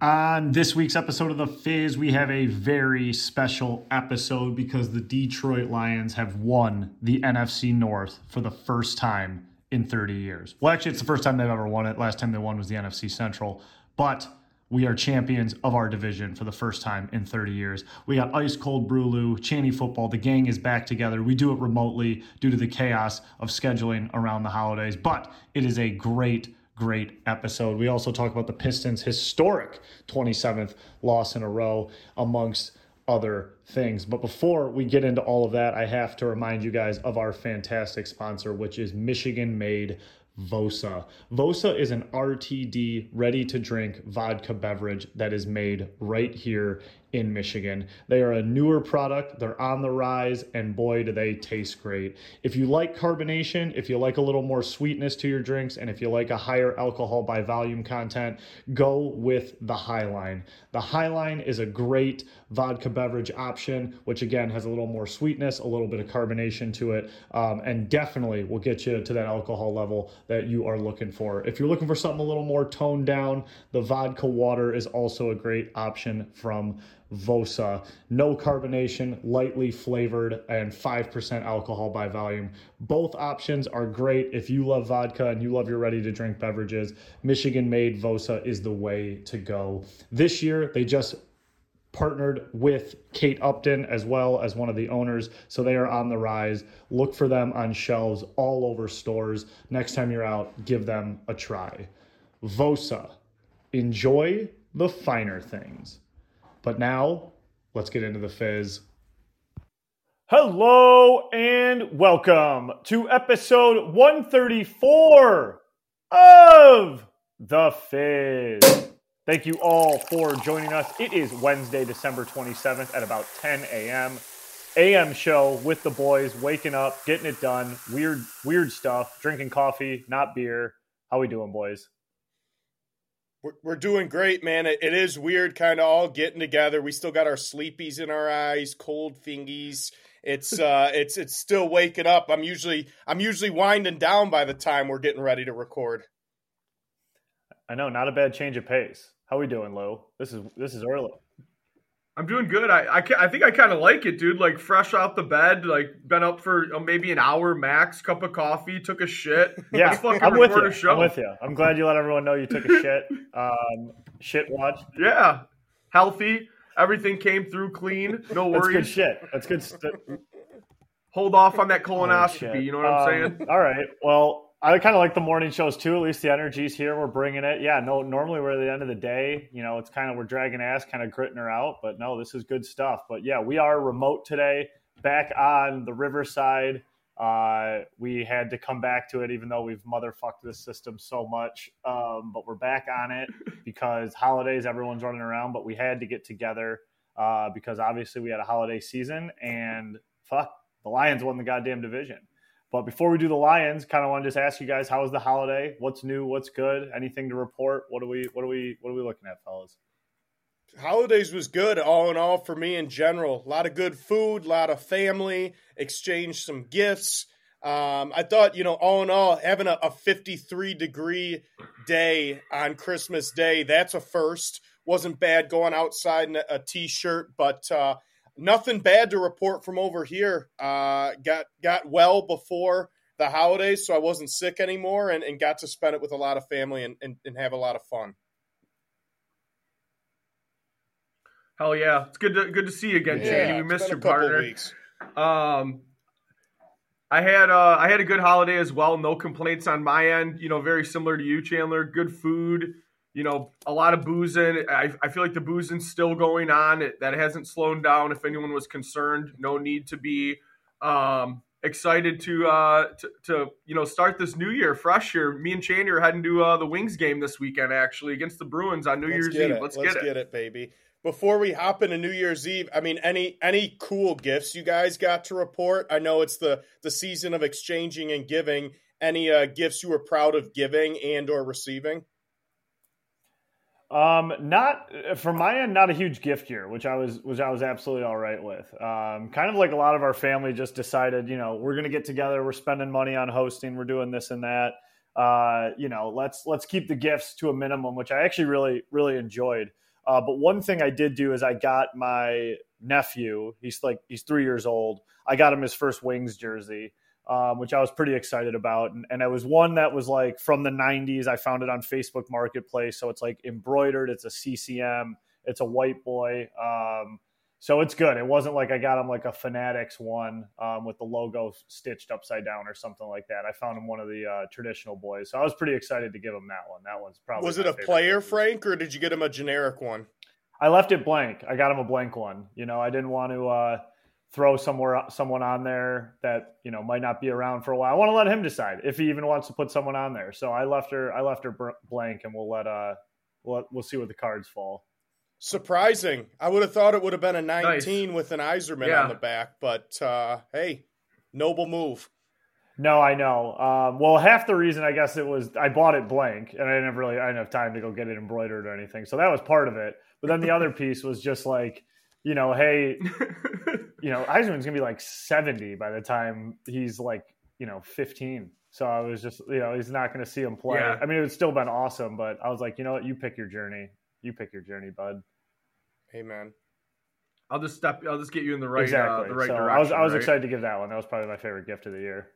On this week's episode of The Fizz, we have a very special episode because the Detroit Lions have won the NFC North for the first time in 30 years. Well, actually, it's the first time they've ever won it. Last time they won was the NFC Central. But we are champions of our division for the first time in 30 years. We got ice cold Brulu, Channy football. The gang is back together. We do it remotely due to the chaos of scheduling around the holidays, but it is a great great episode. We also talk about the Pistons' historic 27th loss in a row, amongst other things. But before we get into all of that, I have to remind you guys of our fantastic sponsor, which is Michigan made Vosa. Vosa is an RTD ready to drink vodka beverage that is made right here in Michigan. They are a newer product, they're on the rise, and boy, do they taste great. If you like carbonation, if you like a little more sweetness to your drinks, and if you like a higher alcohol by volume content, go with the Highline. The Highline is a great vodka beverage option, which again has a little more sweetness, a little bit of carbonation to it, um, and definitely will get you to that alcohol level that you are looking for. If you're looking for something a little more toned down, the vodka water is also a great option from Vosa. No carbonation, lightly flavored, and 5% alcohol by volume. Both options are great if you love vodka and you love your ready to drink beverages. Michigan made Vosa is the way to go. This year, they just partnered with Kate Upton as well as one of the owners. So they are on the rise. Look for them on shelves all over stores. Next time you're out, give them a try. Vosa. Enjoy the finer things. But now, let's get into the fizz. Hello and welcome to episode 134 of The Fizz. Thank you all for joining us. It is Wednesday, December 27th at about 10 a.m. AM show with the boys, waking up, getting it done. Weird, weird stuff. Drinking coffee, not beer. How we doing, boys? We're, we're doing great, man. It, it is weird, kind of all getting together. We still got our sleepies in our eyes, cold fingies. It's uh, it's it's still waking up. I'm usually I'm usually winding down by the time we're getting ready to record. I know, not a bad change of pace. How are we doing, Lou? This is this is early. I'm doing good. I I, I think I kind of like it, dude. Like fresh out the bed, like been up for uh, maybe an hour max, cup of coffee, took a shit. Yeah, I'm with you. I'm with you. I'm glad you let everyone know you took a shit. Um, shit watch. Yeah, healthy. Everything came through clean. No worries. That's good shit. That's good. St- Hold off on that colonoscopy. Oh, you know what I'm saying? Um, all right. Well, I kind of like the morning shows too. At least the energy's here. We're bringing it. Yeah. No. Normally we're at the end of the day. You know, it's kind of we're dragging ass, kind of gritting her out. But no, this is good stuff. But yeah, we are remote today. Back on the Riverside. Uh, we had to come back to it, even though we've motherfucked this system so much. Um, but we're back on it because holidays, everyone's running around. But we had to get together uh, because obviously we had a holiday season, and fuck, the Lions won the goddamn division. But before we do the Lions, kind of want to just ask you guys, how was the holiday? What's new? What's good? Anything to report? What are we? What are we? What are we looking at, fellas? Holidays was good, all in all, for me in general. A lot of good food, a lot of family, exchanged some gifts. Um, I thought, you know, all in all, having a, a 53 degree day on Christmas Day, that's a first. Wasn't bad going outside in a a t-shirt, but uh, nothing bad to report from over here. Uh, got got well before the holidays, so I wasn't sick anymore, and, and got to spend it with a lot of family and, and, and have a lot of fun. Hell yeah, it's good to good to see you again, Yeah. We missed your partner. weeks. Um, I had uh, I had a good holiday as well. No complaints on my end. You know, very similar to you, Chandler. Good food. You know, a lot of boozing. I, I feel like the boozing's still going on. It, that hasn't slowed down. If anyone was concerned, no need to be. Um, excited to, uh, to to you know start this new year fresh here. Me and Chaney are heading to uh, the Wings game this weekend actually against the Bruins on New Let's Year's Eve. it. Let's, Let's get it. baby. Before we hop into New Year's Eve, I mean, any any cool gifts you guys got to report? I know it's the the season of exchanging and giving. Any uh, gifts you were proud of giving and or receiving? Um, not from my end, not a huge gift year, which I was, which I was absolutely all right with. Um, kind of like a lot of our family just decided, you know, we're gonna get together, we're spending money on hosting, we're doing this and that. Uh, you know, let's let's keep the gifts to a minimum, which I actually really really enjoyed. Uh, but one thing I did do is I got my nephew. He's like he's three years old. I got him his first Wings jersey. Um, which I was pretty excited about. And, and it was one that was like from the 90s. I found it on Facebook Marketplace. So it's like embroidered, it's a CCM, it's a white boy. Um, so it's good. It wasn't like I got him like a Fanatics one um, with the logo stitched upside down or something like that. I found him one of the uh, traditional boys. So I was pretty excited to give him that one. That one's probably was it a player, Frank, or did you get him a generic one? I left it blank. I got him a blank one. You know, I didn't want to. Uh, throw somewhere someone on there that you know might not be around for a while. I want to let him decide if he even wants to put someone on there. So I left her I left her blank, and we'll let uh we'll we'll see what the cards fall. Surprising. I would have thought it would have been a 19 nice. with an Yzerman yeah. on the back, but uh, hey, noble move. No, I know. Um, well, half the reason I guess it was I bought it blank, and I didn't really I didn't have time to go get it embroidered or anything, so that was part of it. But then the other piece was just like you know, hey, you know, Yzerman's gonna be like 70 by the time he's like, you know, 15. So I was just, you know, he's not gonna see him play. Yeah. I mean, it would still been awesome, but I was like, you know what, you pick your journey. You pick your journey, bud. Hey man. I'll just step I'll just get you in the right exactly. Uh, the right so direction. I was I was right? excited to give that one. That was probably my favorite gift of the year.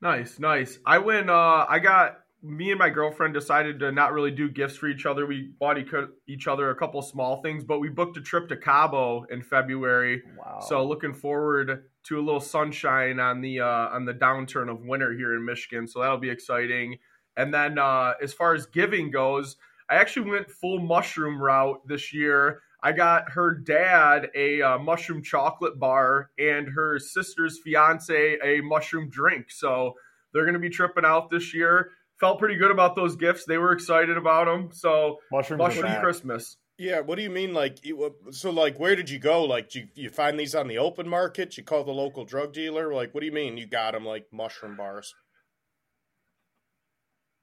Nice, nice. I went uh I got me and my girlfriend decided to not really do gifts for each other. We bought each other a couple small things, but we booked a trip to Cabo in February. Wow! So looking forward to a little sunshine on the uh, on the downturn of winter here in Michigan. So that'll be exciting. And then uh, as far as giving goes, I actually went full mushroom route this year. I got her dad a uh, mushroom chocolate bar and her sister's fiance a mushroom drink. So they're going to be tripping out this year felt pretty good about those gifts. They were excited about them. So Mushrooms mushroom Christmas. Yeah, what do you mean? Like, so like, where did you go? Like, did you, you find these on the open market? You call the local drug dealer? Like, what do you mean you got them like mushroom bars?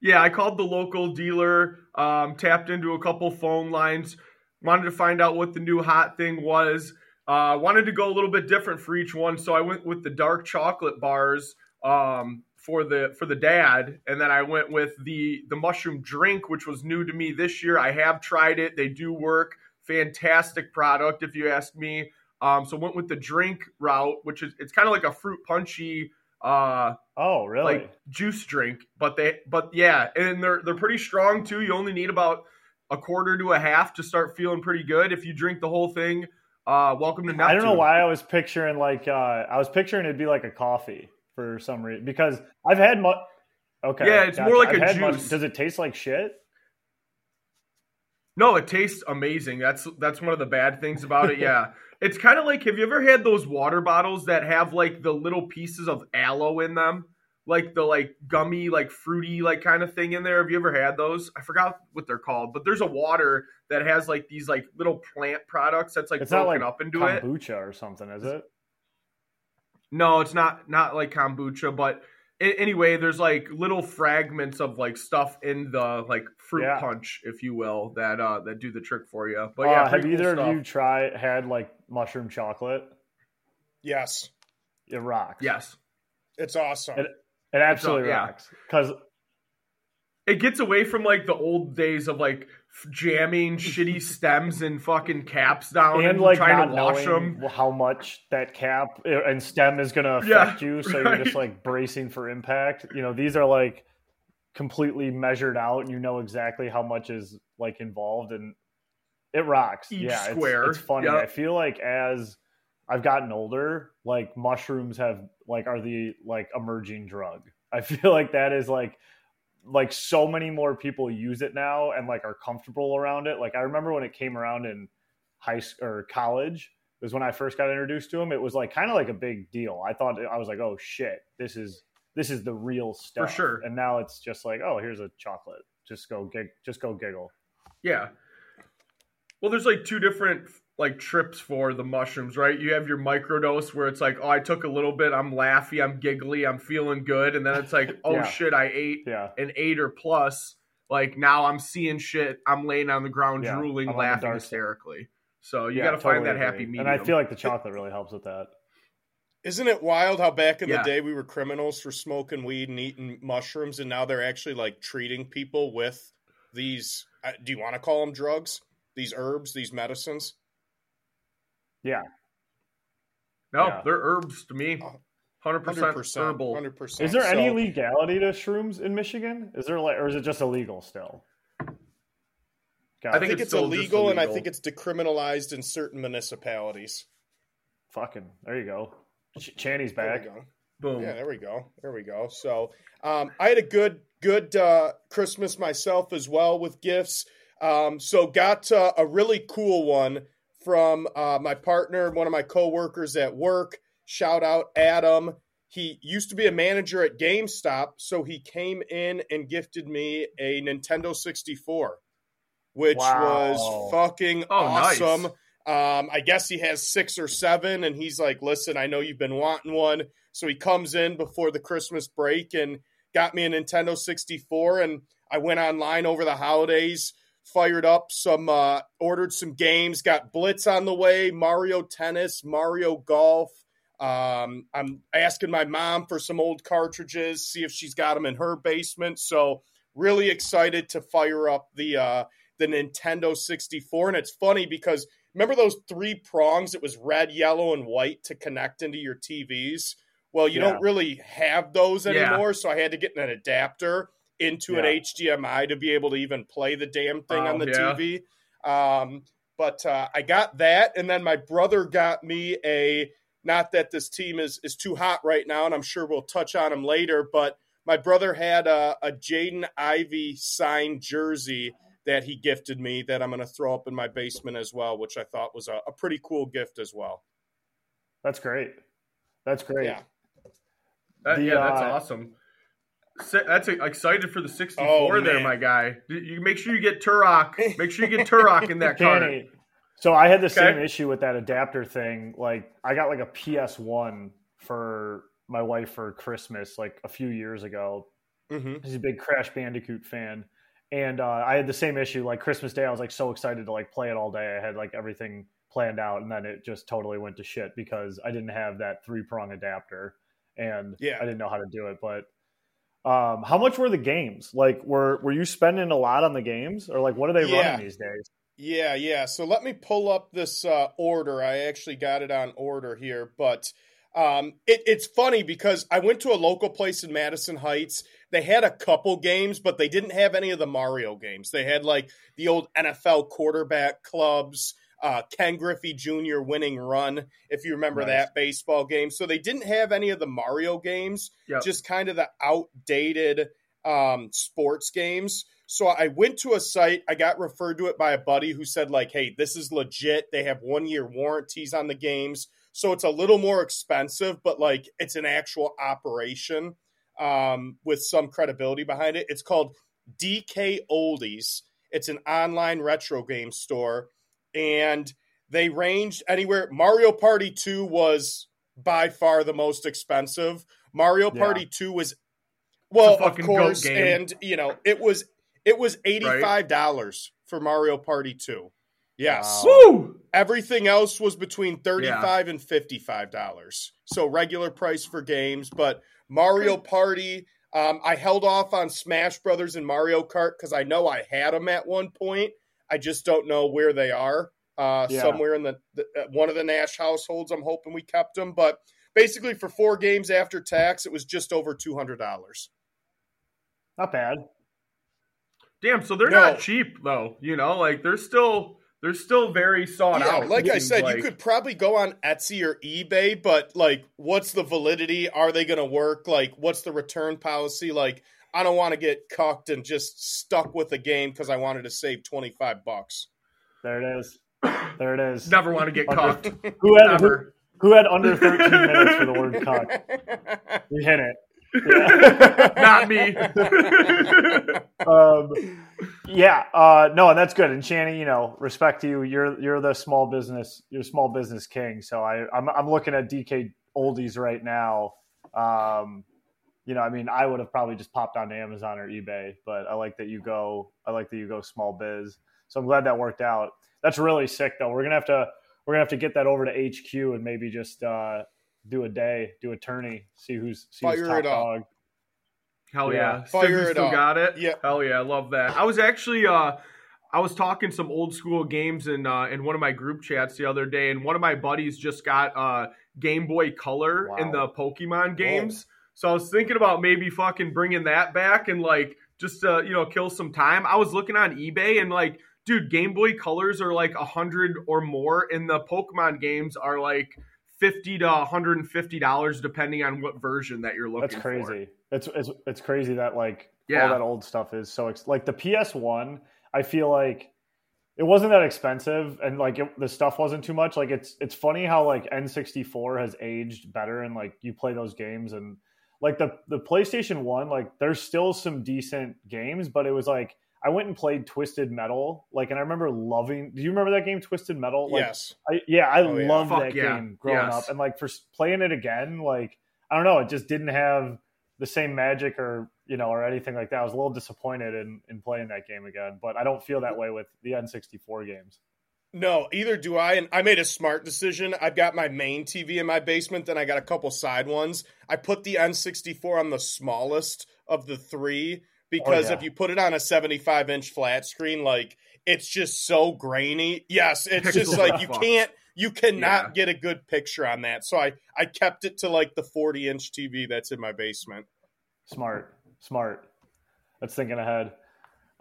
Yeah, I called the local dealer, um, tapped into a couple phone lines, wanted to find out what the new hot thing was. Uh, wanted to go a little bit different for each one, so I went with the dark chocolate bars. Um, for the for the dad and then i went with the the mushroom drink which was new to me this year. I have tried it. They do work. Fantastic product if you ask me. Um, so went with the drink route which is it's kind of like a fruit punchy uh oh really? like juice drink but they but yeah and they're they're pretty strong too. You only need about a quarter to a half to start feeling pretty good if you drink the whole thing. Uh welcome to Neptune. i don't know why i was picturing like uh i was picturing it'd be like a coffee for some reason because I've had mu- okay. Yeah, it's gotcha. more like I've a juice. Much- does it taste like shit? No, it tastes amazing. That's that's one of the bad things about it. Yeah. it's kind of like have you ever had those water bottles that have like the little pieces of aloe in them? Like the like gummy, like fruity, like kind of thing in there. Have you ever had those? I forgot what they're called, but there's a water that has like these like little plant products that's like it's broken like up into kombucha it. Kombucha or something, is it? No, it's not not like kombucha, but anyway, there's like little fragments of like stuff in the like fruit yeah. punch, if you will, that uh that do the trick for you. But yeah, uh, have either of you tried had like mushroom chocolate? Yes, it rocks. Yes, it's awesome. It, it absolutely rocks because it gets away from like the old days of like jamming shitty stems and fucking caps down and, and like trying to wash them. How much that cap and stem is going to affect yeah, you, so right. you're just like bracing for impact. You know, these are like completely measured out, and you know exactly how much is like involved, and it rocks. Each yeah, square. It's, it's funny. Yep. I feel like as I've gotten older, like mushrooms have like are the like emerging drug. I feel like that is like like so many more people use it now and like are comfortable around it. Like I remember when it came around in high school or college was when I first got introduced to them. It was like kind of like a big deal. I thought I was like, oh shit, this is this is the real stuff for sure. And now it's just like, oh, here's a chocolate. Just go gig, just go giggle. Yeah. Well, there's like two different like trips for the mushrooms, right? You have your microdose where it's like, oh, I took a little bit, I'm laughy, I'm giggly, I'm feeling good, and then it's like, oh yeah. shit, I ate yeah. an eight or plus. Like now I'm seeing shit, I'm laying on the ground yeah. drooling, laughing hysterically. So you got to totally find that agree. happy medium. And I feel like the chocolate really helps with that. Isn't it wild how back in the day we were criminals for smoking weed and eating mushrooms, and now they're actually like treating people with these. Uh, do you want to call them drugs? These herbs, these medicines. Yeah. No, Yeah. they're herbs to me. Oh, Hundred Hundred percent percent. herbal. Hundred percent. Is there any legality to shrooms in Michigan? Is there like, or is it just illegal still? Got I I it. think think it's it's still just illegal, and I think it's decriminalized in certain municipalities. fucking. There you go. Ch- Channy's There back. we go. Boom. Yeah, there we go. There we go. So um, I had a good good uh, Christmas myself as well with gifts. Um, so got uh, a really cool one from uh, my partner, one of my coworkers at work. Shout out Adam. He used to be a manager at GameStop, so he came in and gifted me a Nintendo 64, which Wow. was fucking Oh, nice. awesome. Um, I guess he has six or seven, and he's like, "Listen, I know you've been wanting one." So he comes in before the Christmas break and got me a Nintendo 64. And I went online over the holidays, fired up some, uh, ordered some games, got Blitz on the way, Mario Tennis, Mario Golf. Um, I'm asking my mom for some old cartridges, see if she's got them in her basement. So really excited to fire up the uh, the Nintendo 64. And it's funny because remember those three prongs? It was red, yellow, and white to connect into your TVs. Well, you Yeah. don't really have those Yeah. anymore, so I had to get an adapter into an HDMI to be able to even play the damn thing Oh, on the yeah. TV. Um, but uh, I got that, and then my brother got me a. Not that this team is is too hot right now, and I'm sure we'll touch on him later. But my brother had a, a Jaden Ivy signed jersey that he gifted me that I'm going to throw up in my basement as well, which I thought was a, a pretty cool gift as well. That's great. That's great. Yeah. That- The, yeah, that's uh, awesome. That's excited for the 64 Oh, there, my guy. You make sure you get Turok. Make sure you get Turok in that. Channy. So I had the same issue with that adapter thing. Like I got like a PS1 for my wife for Christmas like a few years ago. hmm She's a big Crash Bandicoot fan. And uh, I had the same issue. Like Christmas Day, I was like so excited to like play it all day. I had like everything planned out, and then it just totally went to shit because I didn't have that three prong adapter, and Yeah. I didn't know how to do it. But um, how much were the games? Like, were were you spending a lot on the games, or like what are they Yeah. running these days? Yeah, yeah. So let me pull up this uh, order. I actually got it on order here, but um, it, it's funny because I went to a local place in Madison Heights. They had a couple games, but they didn't have any of the Mario games. They had like the old NFL quarterback clubs, uh, Ken Griffey Jr. winning run, if you remember Nice. that baseball game. So they didn't have any of the Mario games, Yep. just kind of the outdated um, sports games. So I went to a site, I got referred to it by a buddy who said, like, hey, this is legit. They have one year warranties on the games. So it's a little more expensive, but like it's an actual operation um, with some credibility behind it. It's called DK Oldies. It's an online retro game store. And they ranged anywhere. Mario Party 2 was by far the most expensive. Mario Yeah. Party 2 was well, of course, and you know, it was it was $85 for Mario Party 2. Yes. Wow. Woo! Everything else was between 35 and $55. So regular price for games, but Mario Party um, I held off on Smash Brothers and Mario Kart because I know I had them at one point. I just don't know where they are. Uh, Yeah. Somewhere in the, the uh, one of the Nash households. I'm hoping we kept them, but basically for four games after tax, it was just over two hundred dollars. Not bad. Damn, so they're No. not cheap though. You know, like they're still they're still very sought Yeah, out. like it I said, like. you could probably go on Etsy or eBay, but like, what's the validity? Are they going to work? Like, what's the return policy? Like, I don't want to get cucked and just stuck with a game because I wanted to save twenty five bucks. There it is. There it is. never want to get Under- cucked. Who had who, Never. who had under 13 minutes for the word cuck? We hit it. Yeah. Not me. um, yeah, uh, no, and that's good. And Shanny, you know, respect to you. You're you're the small business, you're small business king. So I I'm, I'm looking at DK oldies right now. Um, you know, I mean, I would have probably just popped onto Amazon or eBay, but I like that you go. I like that you go small biz. So I'm glad that worked out. That's really sick, though. We're gonna have to we're gonna have to get that over to HQ and maybe just uh, do a day, do a tourney, see who's see who's top dog. Hell yeah. yeah. Fire Still- it still up. got it? Yeah. Hell yeah, I love that. I was actually uh I was talking some old school games in uh in one of my group chats the other day, and one of my buddies just got uh Game Boy Color in the Pokemon games. So I was thinking about maybe fucking bringing that back and like just uh, you know kill some time. I was looking on eBay and like, dude, Game Boy Colors are like a hundred or more, and the Pokemon games are like fifty to hundred and fifty dollars depending on what version that you're looking That's for. crazy. It's, it's it's crazy that like Yeah. all that old stuff is so ex- like the PS One. I feel like it wasn't that expensive, and like it, the stuff wasn't too much. Like it's it's funny how like N64 has aged better, and like you play those games, and like the the PlayStation One, like there's still some decent games, but it was like I went and played Twisted Metal, like, and I remember loving. Do you remember that game, Twisted Metal? Like, yes. I, yeah, I Oh, yeah. loved Fuck that yeah. game growing Yes. up, and like for playing it again, like I don't know, it just didn't have the same magic or you know or anything like that. I was a little disappointed in in playing that game again, but I don't feel that mm-hmm. way with the N64 games. No, either do I. And I made a smart decision. I've got my main TV in my basement, then I got a couple side ones. I put the N64 on the smallest of the three because Oh, yeah. if you put it on a 75 inch flat screen, like it's just so grainy. Yes, it's just like you can't, you cannot Yeah. get a good picture on that. So I, I kept it to like the 40 inch TV that's in my basement. Smart, smart. That's thinking ahead.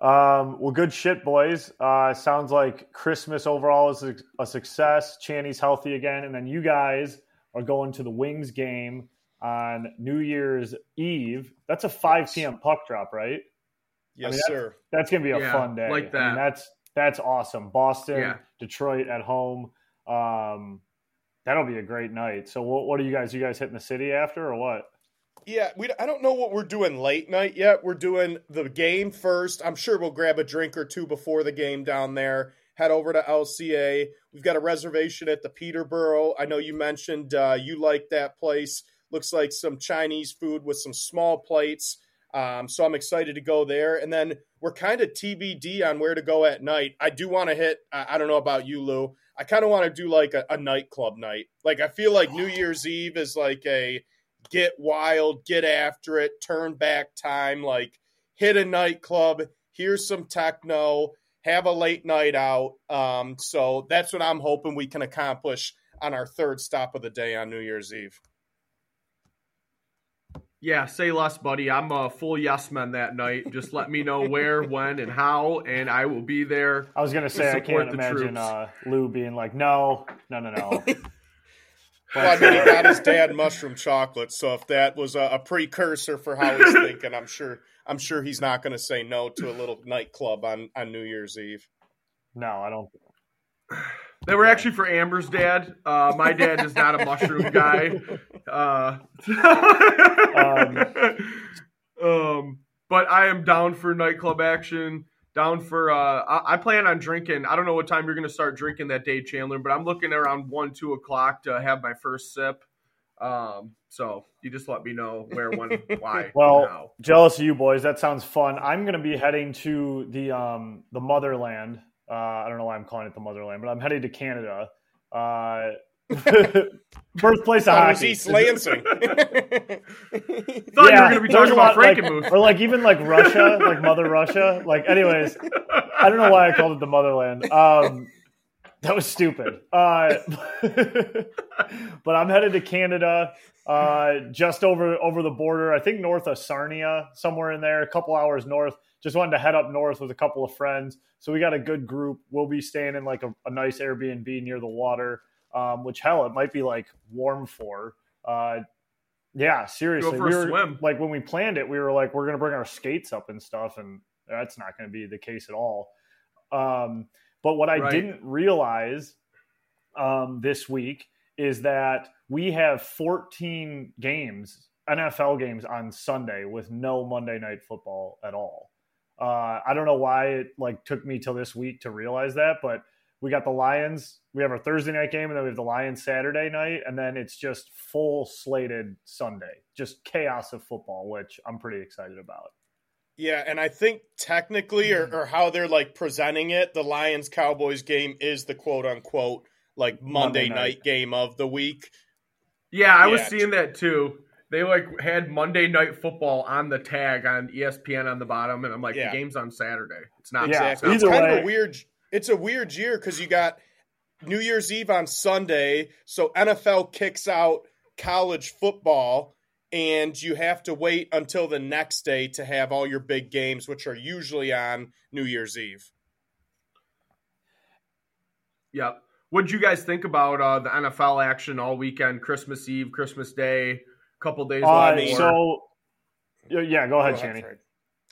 Um, well, good shit, boys. Uh, sounds like Christmas overall is a, a success. Channy's healthy again, and then you guys are going to the Wings game on New Year's Eve. That's a 5 Yes. p.m. puck drop, right? Yes, that's- sir. That's gonna be a Yeah, fun day. like I mean, that. that's that's awesome. Boston, Yeah. Detroit at home. Um, that'll be a great night. So, what, what are you guys? You guys hitting the city after or what? Yeah, we. I don't know what we're doing late night yet. We're doing the game first. I'm sure we'll grab a drink or two before the game down there. Head over to LCA. We've got a reservation at the Peterboro. I know you mentioned uh, you like that place. Looks like some Chinese food with some small plates. Um, so I'm excited to go there. And then we're kind of TBD on where to go at night. I do want to hit. I, I don't know about you, Lou. I kind of want to do like a, a nightclub night. Like I feel like New Year's Eve is like a get wild, get after it, turn back time, like hit a nightclub, here's some techno, have a late night out. Um, so that's what I'm hoping we can accomplish on our third stop of the day on New Year's Eve. Yeah, say less, buddy. I'm a full yes man that night. Just let me know where, when, and how, and I will be there. I was gonna say I support can't the imagine troops. uh, Lou being like, no, no, no, no. Well, I mean, he got his dad mushroom chocolate, so if that was a, a precursor for how he's thinking, I'm sure I'm sure he's not going to say no to a little nightclub on on New Year's Eve. no, I don't. They were actually for Amber's dad. Uh, my dad is not a mushroom guy. Uh, um, but I am down for nightclub action. Down for. Uh, I, I plan on drinking. I don't know what time you're going to start drinking that day, Chandler, but I'm looking around one, two o'clock to have my first sip. Um, so you just let me know where, when, why, Well, how. jealous of you boys. That sounds fun. I'm gonna be heading to the um the motherland. Uh, I don't know why I'm calling it the motherland, but I'm heading to Canada. Uh, birthplace of Thought it was hockey. East Lansing. Thought you were going to be talking about lot, like- Frankenmuth. or like even like Russia, like Mother Russia. Like, anyways, I don't know why I called it the motherland. Um, that was stupid. Uh, but I'm headed to Canada, uh, just over over the border. I think north of Sarnia, somewhere in there, a couple hours north. Just wanted to head up north with a couple of friends. So we got a good group. We'll be staying in like a, a nice Airbnb near the water, um, which hell, it might be like warm for. Uh, yeah, seriously. we were swim. like when we planned it, we were like, we're gonna bring our skates up and stuff, and that's not gonna be the case at all. Um, but what I Right. didn't realize um, this week is that we have 14 games, NFL games on Sunday with no Monday night football at all. Uh, I don't know why it like took me till this week to realize that, but we got the Lions. We have our Thursday night game, and then we have the Lions Saturday night, and then it's just full slated Sunday, just chaos of football, which I'm pretty excited about. Yeah, and I think technically, or, mm. or how they're like presenting it, the Lions Cowboys game is the quote unquote like Monday, Monday night. night. game of the week. Yeah, I was seeing that too. they like had Monday Night Football on the tag on ESPN on the bottom, and I'm like, Yeah. the game's on Saturday. It's not. Yeah, it's It's Either kind of way- a weird. It's a weird year because you got New Year's Eve on Sunday, so NFL kicks out college football, and you have to wait until the next day to have all your big games, which are usually on New Year's Eve. Yep. What did you guys think about uh, the NFL action all weekend, Christmas Eve, Christmas Day, a couple days Uh, so, yeah, go ahead, Go ahead, Shanny. Fred.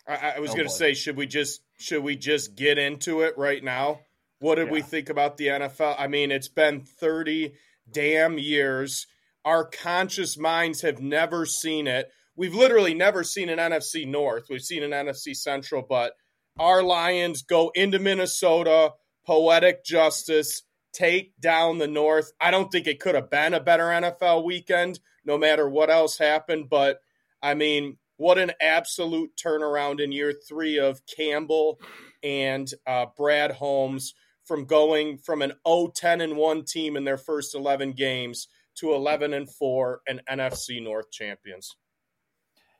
I, I was Oh, going to say, should we just should we just get into it right now? What did we think about the NFL? I mean, it's been thirty damn years. Our conscious minds have never seen it. We've literally never seen an NFC North. We've seen an NFC Central, but our Lions go into Minnesota, poetic justice, take down the North. I don't think it could have been a better NFL weekend, no matter what else happened. But I mean, what an absolute turnaround in year three of Campbell and uh, Brad Holmes from going from an 0-10 and 1 team in their first 11 games to 11 and 4 and NFC North champions.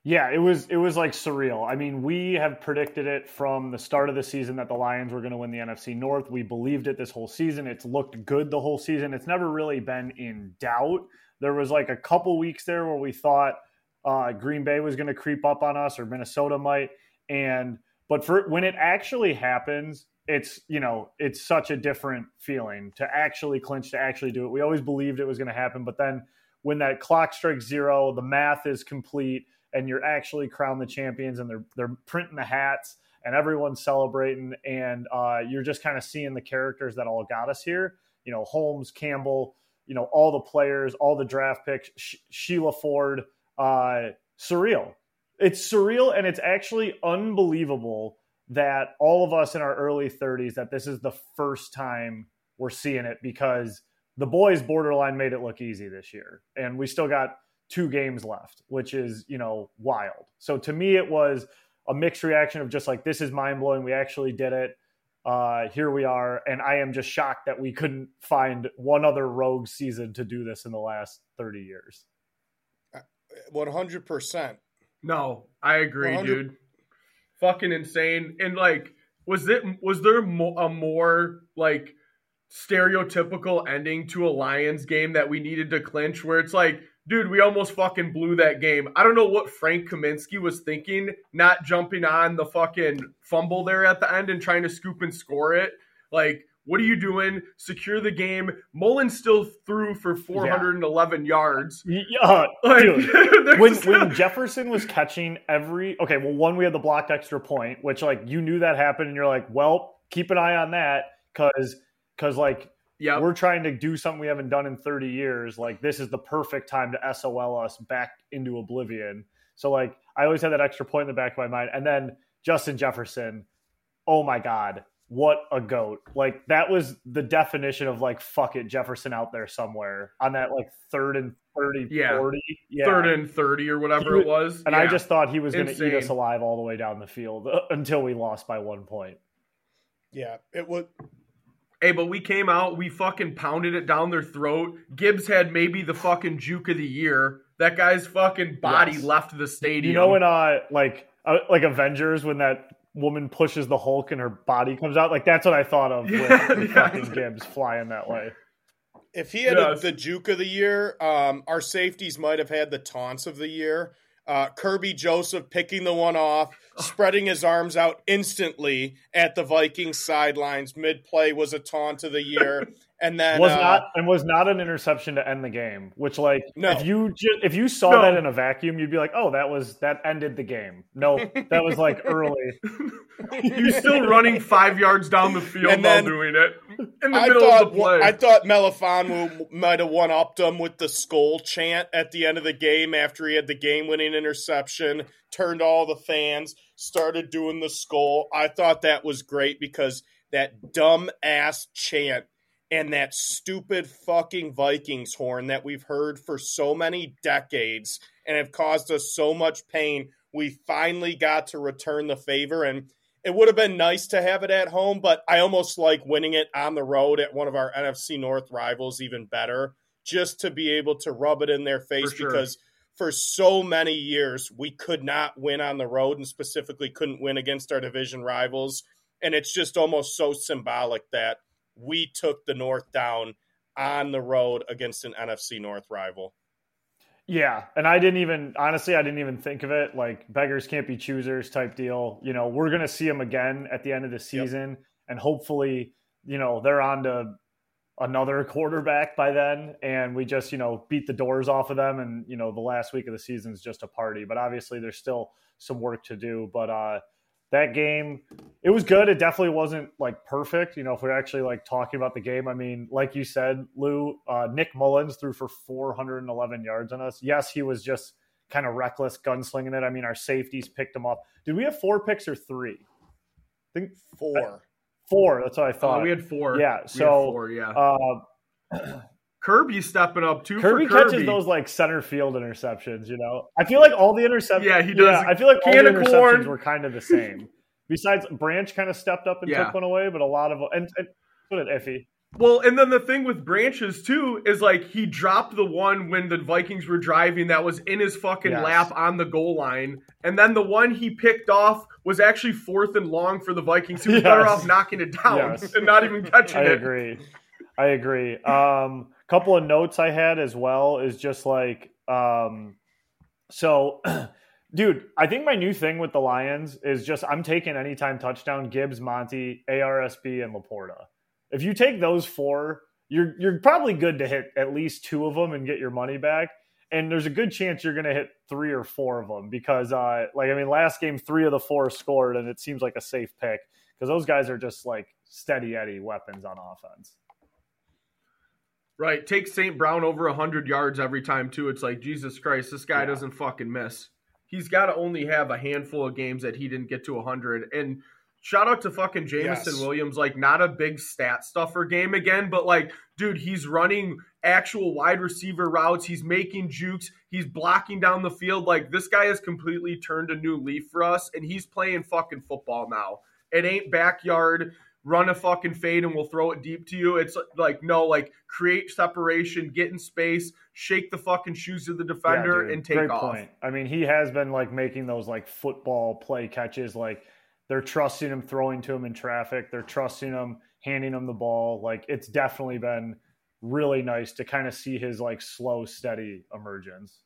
Yeah, it was it was like surreal. I mean, we have predicted it from the start of the season that the Lions were going to win the NFC North. We believed it this whole season. It's looked good the whole season. It's never really been in doubt. There was like a couple weeks there where we thought uh, Green Bay was going to creep up on us or Minnesota might, and but for when it actually happens, it's you know it's such a different feeling to actually clinch to actually do it. We always believed it was going to happen, but then when that clock strikes zero, the math is complete and you're actually crowned the champions and they're they're printing the hats and everyone's celebrating and uh, you're just kind of seeing the characters that all got us here you know holmes campbell you know all the players all the draft picks Sh- sheila ford uh, surreal it's surreal and it's actually unbelievable that all of us in our early 30s that this is the first time we're seeing it because the boys borderline made it look easy this year and we still got two games left, which is, you know, wild. So to me, it was a mixed reaction of just like, this is mind blowing. We actually did it. Uh, here we are. And I am just shocked that we couldn't find one other rogue season to do this in the last 30 years. 100%. No, I agree, 100 dude. Fucking insane. And like, was it was there mo- a more like stereotypical ending to a Lions game that we needed to clinch? Where it's like, dude, we almost fucking blew that game. I don't know what Frank Kaminsky was thinking, not jumping on the fucking fumble there at the end and trying to scoop and score it. Like, what are you doing? Secure the game. Mullen still threw for 411 yards. Yeah, uh, Like, dude. when when Jefferson was catching every okay, well, one we had the blocked extra point, which like you knew that happened, and you're like, well, keep an eye on that because because like yeah, we're trying to do something we haven't done in 30 years. Like this is the perfect time to SOL us back into oblivion. So like I always had that extra point in the back of my mind, and then Justin Jefferson, oh my god. What a goat. Like that was the definition of like fuck it, Jefferson out there somewhere on that like third and 30, Yeah. 40. Yeah. third and 30 or whatever He it was. And I just thought he was going to eat us alive all the way down the field uh, until we lost by one point. Yeah, it was Hey, but we came out, we fucking pounded it down their throat. Gibbs had maybe the fucking juke of the year. That guy's fucking body Yes. left the stadium. You know when uh like uh, like Avengers when that woman pushes the Hulk and her body comes out like that's what I thought of Yeah, with, with yeah. fucking Gibbs flying that way. If he had a- the juke of the year, um, our safeties might have had the taunts of the year. Uh, Kerby Joseph picking the one off, spreading his arms out instantly at the Vikings sidelines mid play was a taunt of the year, and then was uh, not and was not an interception to end the game. Which like No. if you ju- if you saw No. that in a vacuum, you'd be like, oh, that was that ended the game. No, that was like early. You're still running five yards down the field And while then- doing it in the I middle thought of the play. I thought Melifon might have one upped him with the skull chant at the end of the game after he had the game winning interception. Turned all the fans, started doing the skull. I thought that was great because that dumb ass chant and that stupid fucking Vikings horn that we've heard for so many decades and have caused us so much pain. We finally got to return the favor and it would have been nice to have it at home, but I almost like winning it on the road at one of our NFC North rivals even better, just to be able to rub it in their face For sure. because for so many years we could not win on the road and specifically couldn't win against our division rivals. And it's just almost so symbolic that we took the North down on the road against an NFC North rival. Yeah, and I didn't even honestly, I didn't even think of it like beggars can't be choosers type deal. You know, we're gonna see them again at the end of the season, yep. and hopefully, you know, they're on to another quarterback by then, and we just you know beat the doors off of them, and you know the last week of the season is just a party. But obviously, there's still some work to do. But uh, that game it was good. It definitely wasn't like perfect you know if we're actually like talking about the game. I mean like you said lou uh, nick mullens threw for 411 yards on us. Yes he was just kind of reckless gunslinging it. I mean our safeties picked him up. Did we have four picks or three? I think four. Four that's what i thought uh, we had four. Yeah so four, yeah. uh, Kerby stepping up too. Kerby, Kerby catches those like center field interceptions. You know, I feel like all the interceptions. Yeah, he does. Yeah, I feel like all the interceptions corn. were kind of the same. Besides, Branch kind of stepped up and yeah. took one away, but a lot of and, and put it iffy. Well, and then the thing with Branches too is like he dropped the one when the Vikings were driving that was in his fucking yes. lap on the goal line, and then the one he picked off was actually fourth and long for the Vikings. He was yes. better off knocking it down yes. and not even catching I it. I agree. I agree. Um, couple of notes I had as well is just like, um, so, dude, I think my new thing with the Lions is just I'm taking anytime touchdown Gibbs, Monty, ARSB, and LaPorta. If you take those four, you're you're probably good to hit at least two of them and get your money back. And there's a good chance you're going to hit three or four of them because, uh, like, I mean, last game three of the four scored, and it seems like a safe pick because those guys are just like steady Eddie weapons on offense. Right. Take St. Brown over 100 yards every time, too. It's like, Jesus Christ, this guy yeah. doesn't fucking miss. He's got to only have a handful of games that he didn't get to 100. And shout out to fucking Jameson yes. Williams. Like, not a big stat stuffer game again, but like, dude, he's running actual wide receiver routes. He's making jukes. He's blocking down the field. Like, this guy has completely turned a new leaf for us, and he's playing fucking football now. It ain't backyard run a fucking fade and we'll throw it deep to you. It's like no, like create separation, get in space, shake the fucking shoes of the defender, yeah, and take Great off. Point. I mean, he has been like making those like football play catches. Like they're trusting him throwing to him in traffic. They're trusting him handing him the ball. Like it's definitely been really nice to kind of see his like slow, steady emergence.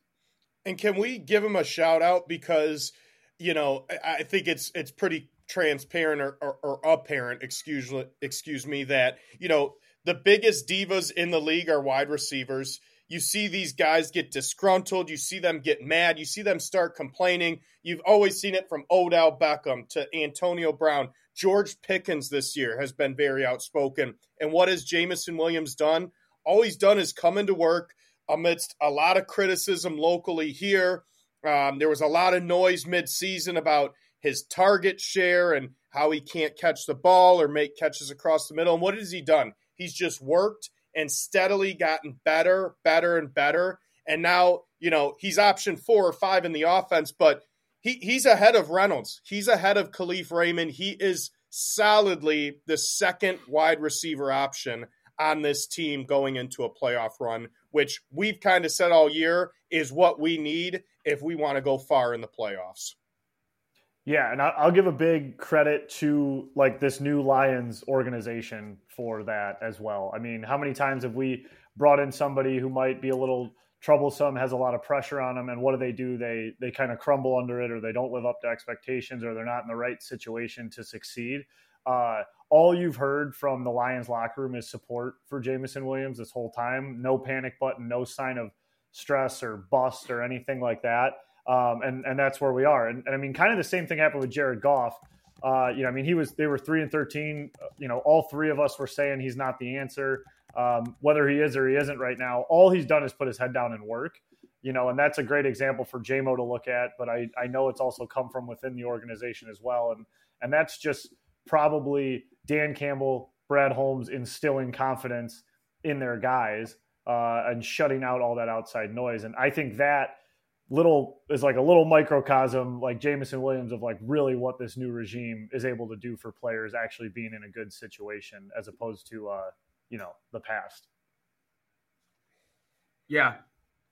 And can we give him a shout out because you know I think it's it's pretty transparent or, or, or apparent, excuse excuse me, that you know the biggest divas in the league are wide receivers. You see these guys get disgruntled. You see them get mad. You see them start complaining. You've always seen it from Odell Beckham to Antonio Brown. George Pickens this year has been very outspoken. And what has Jameson Williams done? All he's done is come into work amidst a lot of criticism locally here. Um, there was a lot of noise midseason about his target share and how he can't catch the ball or make catches across the middle. And what has he done? He's just worked and steadily gotten better, better, and better. And now, you know, he's option four or five in the offense, but he, he's ahead of Reynolds. He's ahead of Kalif Raymond. He is solidly the second wide receiver option on this team going into a playoff run, which we've kind of said all year is what we need if we want to go far in the playoffs. Yeah, and I'll give a big credit to like this new Lions organization for that as well. I mean, how many times have we brought in somebody who might be a little troublesome, has a lot of pressure on them, and what do they do? They they kind of crumble under it, or they don't live up to expectations, or they're not in the right situation to succeed. Uh, all you've heard from the Lions locker room is support for Jameson Williams this whole time. No panic button, no sign of stress or bust or anything like that. Um, and and that's where we are. And, and, I mean, kind of the same thing happened with Jared Goff. Uh, you know, I mean, he was they were three and thirteen. You know, all three of us were saying he's not the answer. Um, whether he is or he isn't right now, all he's done is put his head down and work. You know, and that's a great example for Jamo to look at. But I I know it's also come from within the organization as well, and and that's just probably Dan Campbell, Brad Holmes instilling confidence in their guys uh, and shutting out all that outside noise. And I think that little is like a little microcosm like Jameson Williams of like really what this new regime is able to do for players actually being in a good situation as opposed to uh you know the past. Yeah.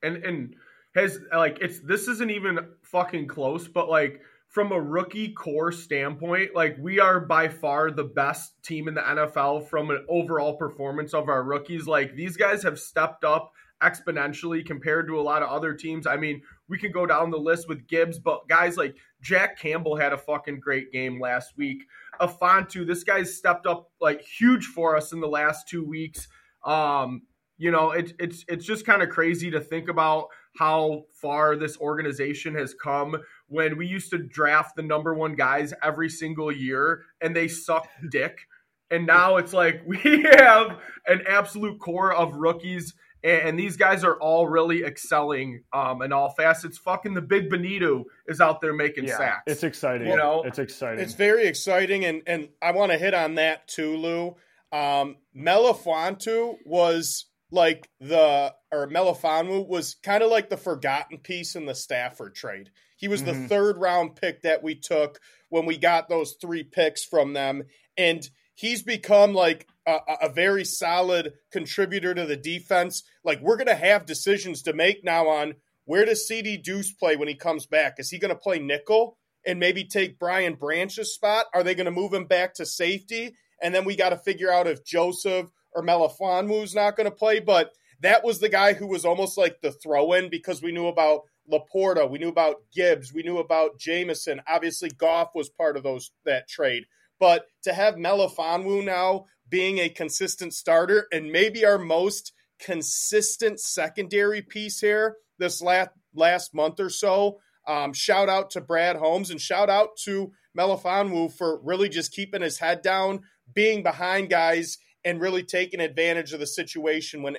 And and has like it's this isn't even fucking close, but like from a rookie core standpoint, like we are by far the best team in the NFL from an overall performance of our rookies. Like these guys have stepped up exponentially compared to a lot of other teams. I mean, we can go down the list with Gibbs, but guys like Jack Campbell had a fucking great game last week. Afontu, this guy's stepped up like huge for us in the last two weeks. Um, you know, it, it's it's just kind of crazy to think about how far this organization has come when we used to draft the number one guys every single year and they sucked dick. And now it's like we have an absolute core of rookies and, these guys are all really excelling um, in all facets. Fucking the big Benito is out there making yeah, sacks. It's exciting. You know, it's exciting. It's very exciting, and and I want to hit on that too, Lou. Um, Melifonwu was like the or Melifonwu was kind of like the forgotten piece in the Stafford trade. He was mm-hmm. the third round pick that we took when we got those three picks from them, and he's become like a, a very solid contributor to the defense. Like we're gonna have decisions to make now on where does CD Deuce play when he comes back? Is he gonna play nickel and maybe take Brian Branch's spot? Are they gonna move him back to safety? And then we got to figure out if Joseph or Melifonwu's not going to play. But that was the guy who was almost like the throw in because we knew about LaPorta, we knew about Gibbs, we knew about Jameson. Obviously, Goff was part of those that trade. But to have Melifonwu now being a consistent starter and maybe our most consistent secondary piece here this last last month or so. Um, shout out to Brad Holmes and shout out to Melifonwu for really just keeping his head down, being behind guys and really taking advantage of the situation when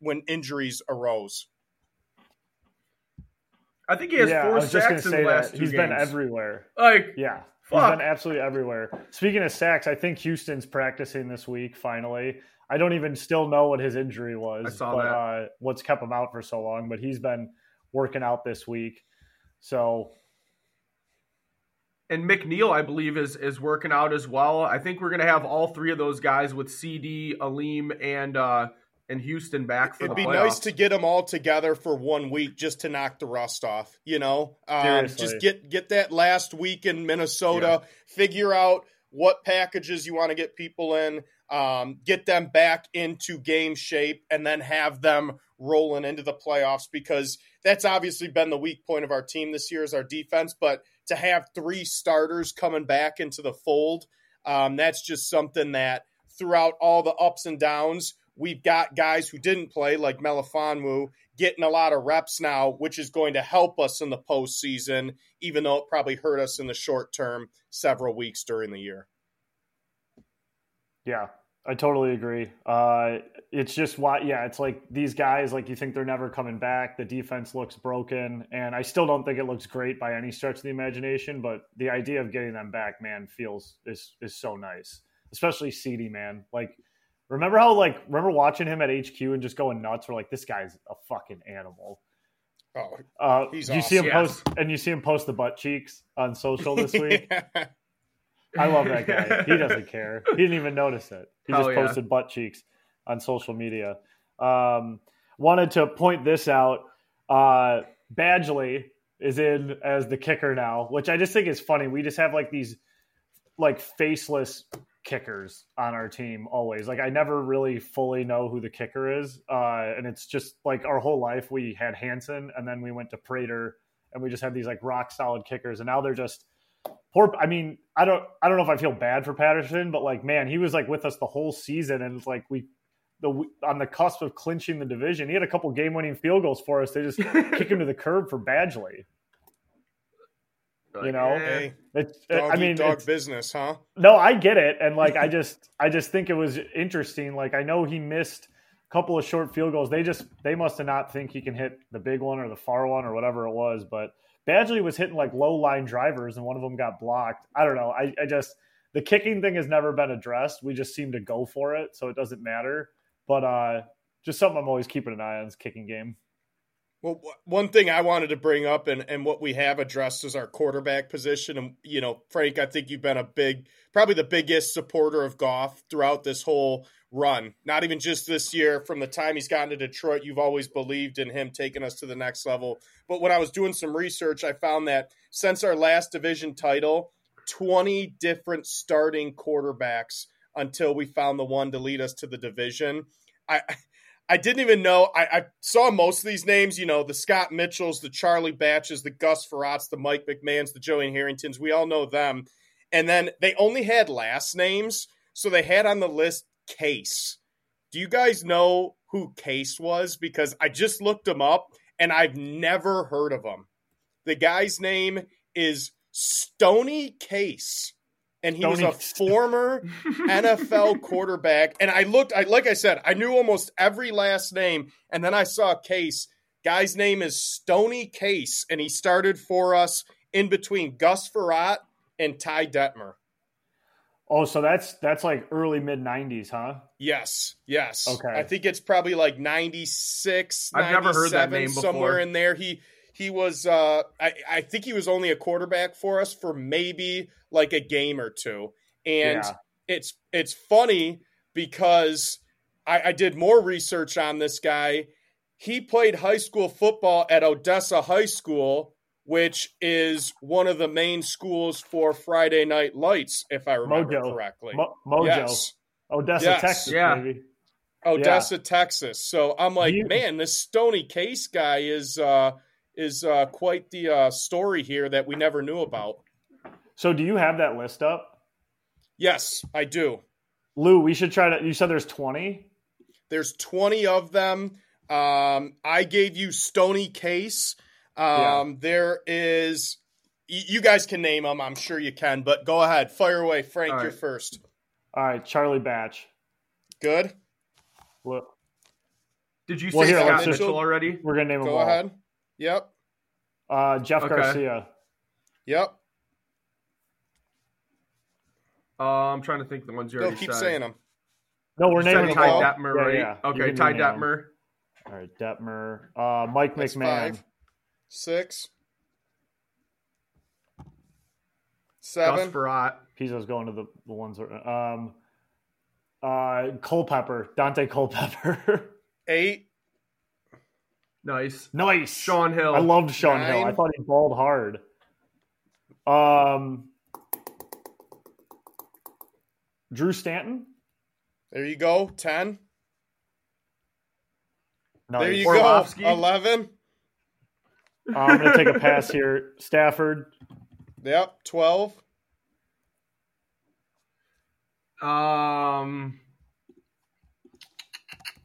when injuries arose. I think he has yeah, four sacks in the last He's games. been everywhere. Like, yeah, fuck. he's been absolutely everywhere. Speaking of sacks, I think Houston's practicing this week. Finally, I don't even still know what his injury was. But. Uh, what's kept him out for so long? But he's been working out this week. So and McNeill, I believe, is is working out as well. I think we're gonna have all three of those guys with CD, Alim, and uh, and Houston back for It'd be playoffs. nice to get them all together for one week just to knock the rust off. You know, um, just get get that last week in Minnesota. Yeah. Figure out what packages you want to get people in. Um, get them back into game shape, and then have them rolling into the playoffs because that's obviously been the weak point of our team this year is our defense. But to have three starters coming back into the fold, um, that's just something that throughout all the ups and downs, we've got guys who didn't play like Melifonwu getting a lot of reps now, which is going to help us in the postseason, even though it probably hurt us in the short term several weeks during the year. Yeah, I totally agree. Uh, it's just why, yeah, it's like these guys, like you think they're never coming back. The defense looks broken, and I still don't think it looks great by any stretch of the imagination. But the idea of getting them back, man, feels is is so nice, especially CD, man. Like, remember how like remember watching him at HQ and just going nuts? We're like, this guy's a fucking animal. Oh, uh, he's you awesome. see him yes. post and you see him post the butt cheeks on social this week. I love that guy. He doesn't care. He didn't even notice it. He just oh, yeah. posted butt cheeks on social media. Um, wanted to point this out. Uh, Badgley is in as the kicker now, which I just think is funny. We just have like these like faceless kickers on our team always. Like I never really fully know who the kicker is, uh, and it's just like our whole life we had Hanson, and then we went to Prater, and we just had these like rock solid kickers, and now they're just poor. I mean, I don't, I don't know if I feel bad for Patterson, but like, man, he was like with us the whole season, and it's like we, the on the cusp of clinching the division. He had a couple game winning field goals for us. They just kick him to the curb for Badgley. You know, hey, it's, dog I mean, dog business, huh? No, I get it, and like, I just, I just think it was interesting. Like, I know he missed a couple of short field goals. They just, they must have not think he can hit the big one or the far one or whatever it was, but Badgley was hitting like low line drivers and one of them got blocked. I don't know. I, I just the kicking thing has never been addressed. We just seem to go for it, so it doesn't matter. But uh just something I'm always keeping an eye on is kicking game. Well, one thing I wanted to bring up and, and what we have addressed is our quarterback position. And, you know, Frank, I think you've been a big, probably the biggest supporter of Goff throughout this whole run. Not even just this year. From the time he's gotten to Detroit, you've always believed in him taking us to the next level. But when I was doing some research, I found that since our last division title, 20 different starting quarterbacks until we found the one to lead us to the division. I I didn't even know. I, I, saw most of these names, you know, the Scott Mitchells, the Charlie Batches, the Gus Frerottes, the Mike McMahons, the Joey Harringtons. We all know them. And then they only had last names. So they had on the list Case. Do you guys know who Case was? Because I just looked him up and I've never heard of him. The guy's name is Stony Case and he was a former NFL quarterback. And I looked, I like I said, I knew almost every last name, and then I saw Case. Guy's name is Stony Case, and he started for us in between Gus Frerotte and Ty Detmer. Oh, so that's that's like early mid '90s, huh? Yes, yes. Okay. I think it's probably like '96. I've never heard that name before. Somewhere in there, he he was uh, I, I think he was only a quarterback for us for maybe like a game or two and yeah. it's it's funny because I, I did more research on this guy he played high school football at odessa high school which is one of the main schools for friday night lights if i remember mojo. correctly Mo- mojo yes. odessa yes. texas yeah. Maybe. odessa yeah. texas so i'm like you- man this stony case guy is uh is uh, quite the uh, story here that we never knew about. So, do you have that list up? Yes, I do. Lou, we should try to. You said there's 20. There's 20 of them. Um, I gave you Stony Case. Um, yeah. There is. You guys can name them. I'm sure you can, but go ahead. Fire away, Frank. Right. You're first. All right, Charlie Batch. Good. What? Did you say well, here, Scott Mitchell already? We're gonna name them Go all. ahead. Yep. Uh, Jeff okay. Garcia. Yep. Uh, I'm trying to think the ones you already no, keep said. saying them. No, we're you naming Ty Detmer, right? Yeah, yeah. Okay, Ty Detmer. All right, Detmer. Uh, Mike That's McMahon. Five. Six. Seven. Gus Frerotte. Pizzo's going to the, the ones. That, um, uh, Culpepper. Daunte Culpepper. Eight. Nice. Nice. Sean Hill. I loved Sean Nine. Hill. I thought he balled hard. Um, Drew Stanton. There you go. 10. Nice. There you Orlovsky. go. 11. Uh, I'm going to take a pass here. Stafford. Yep. 12. Um,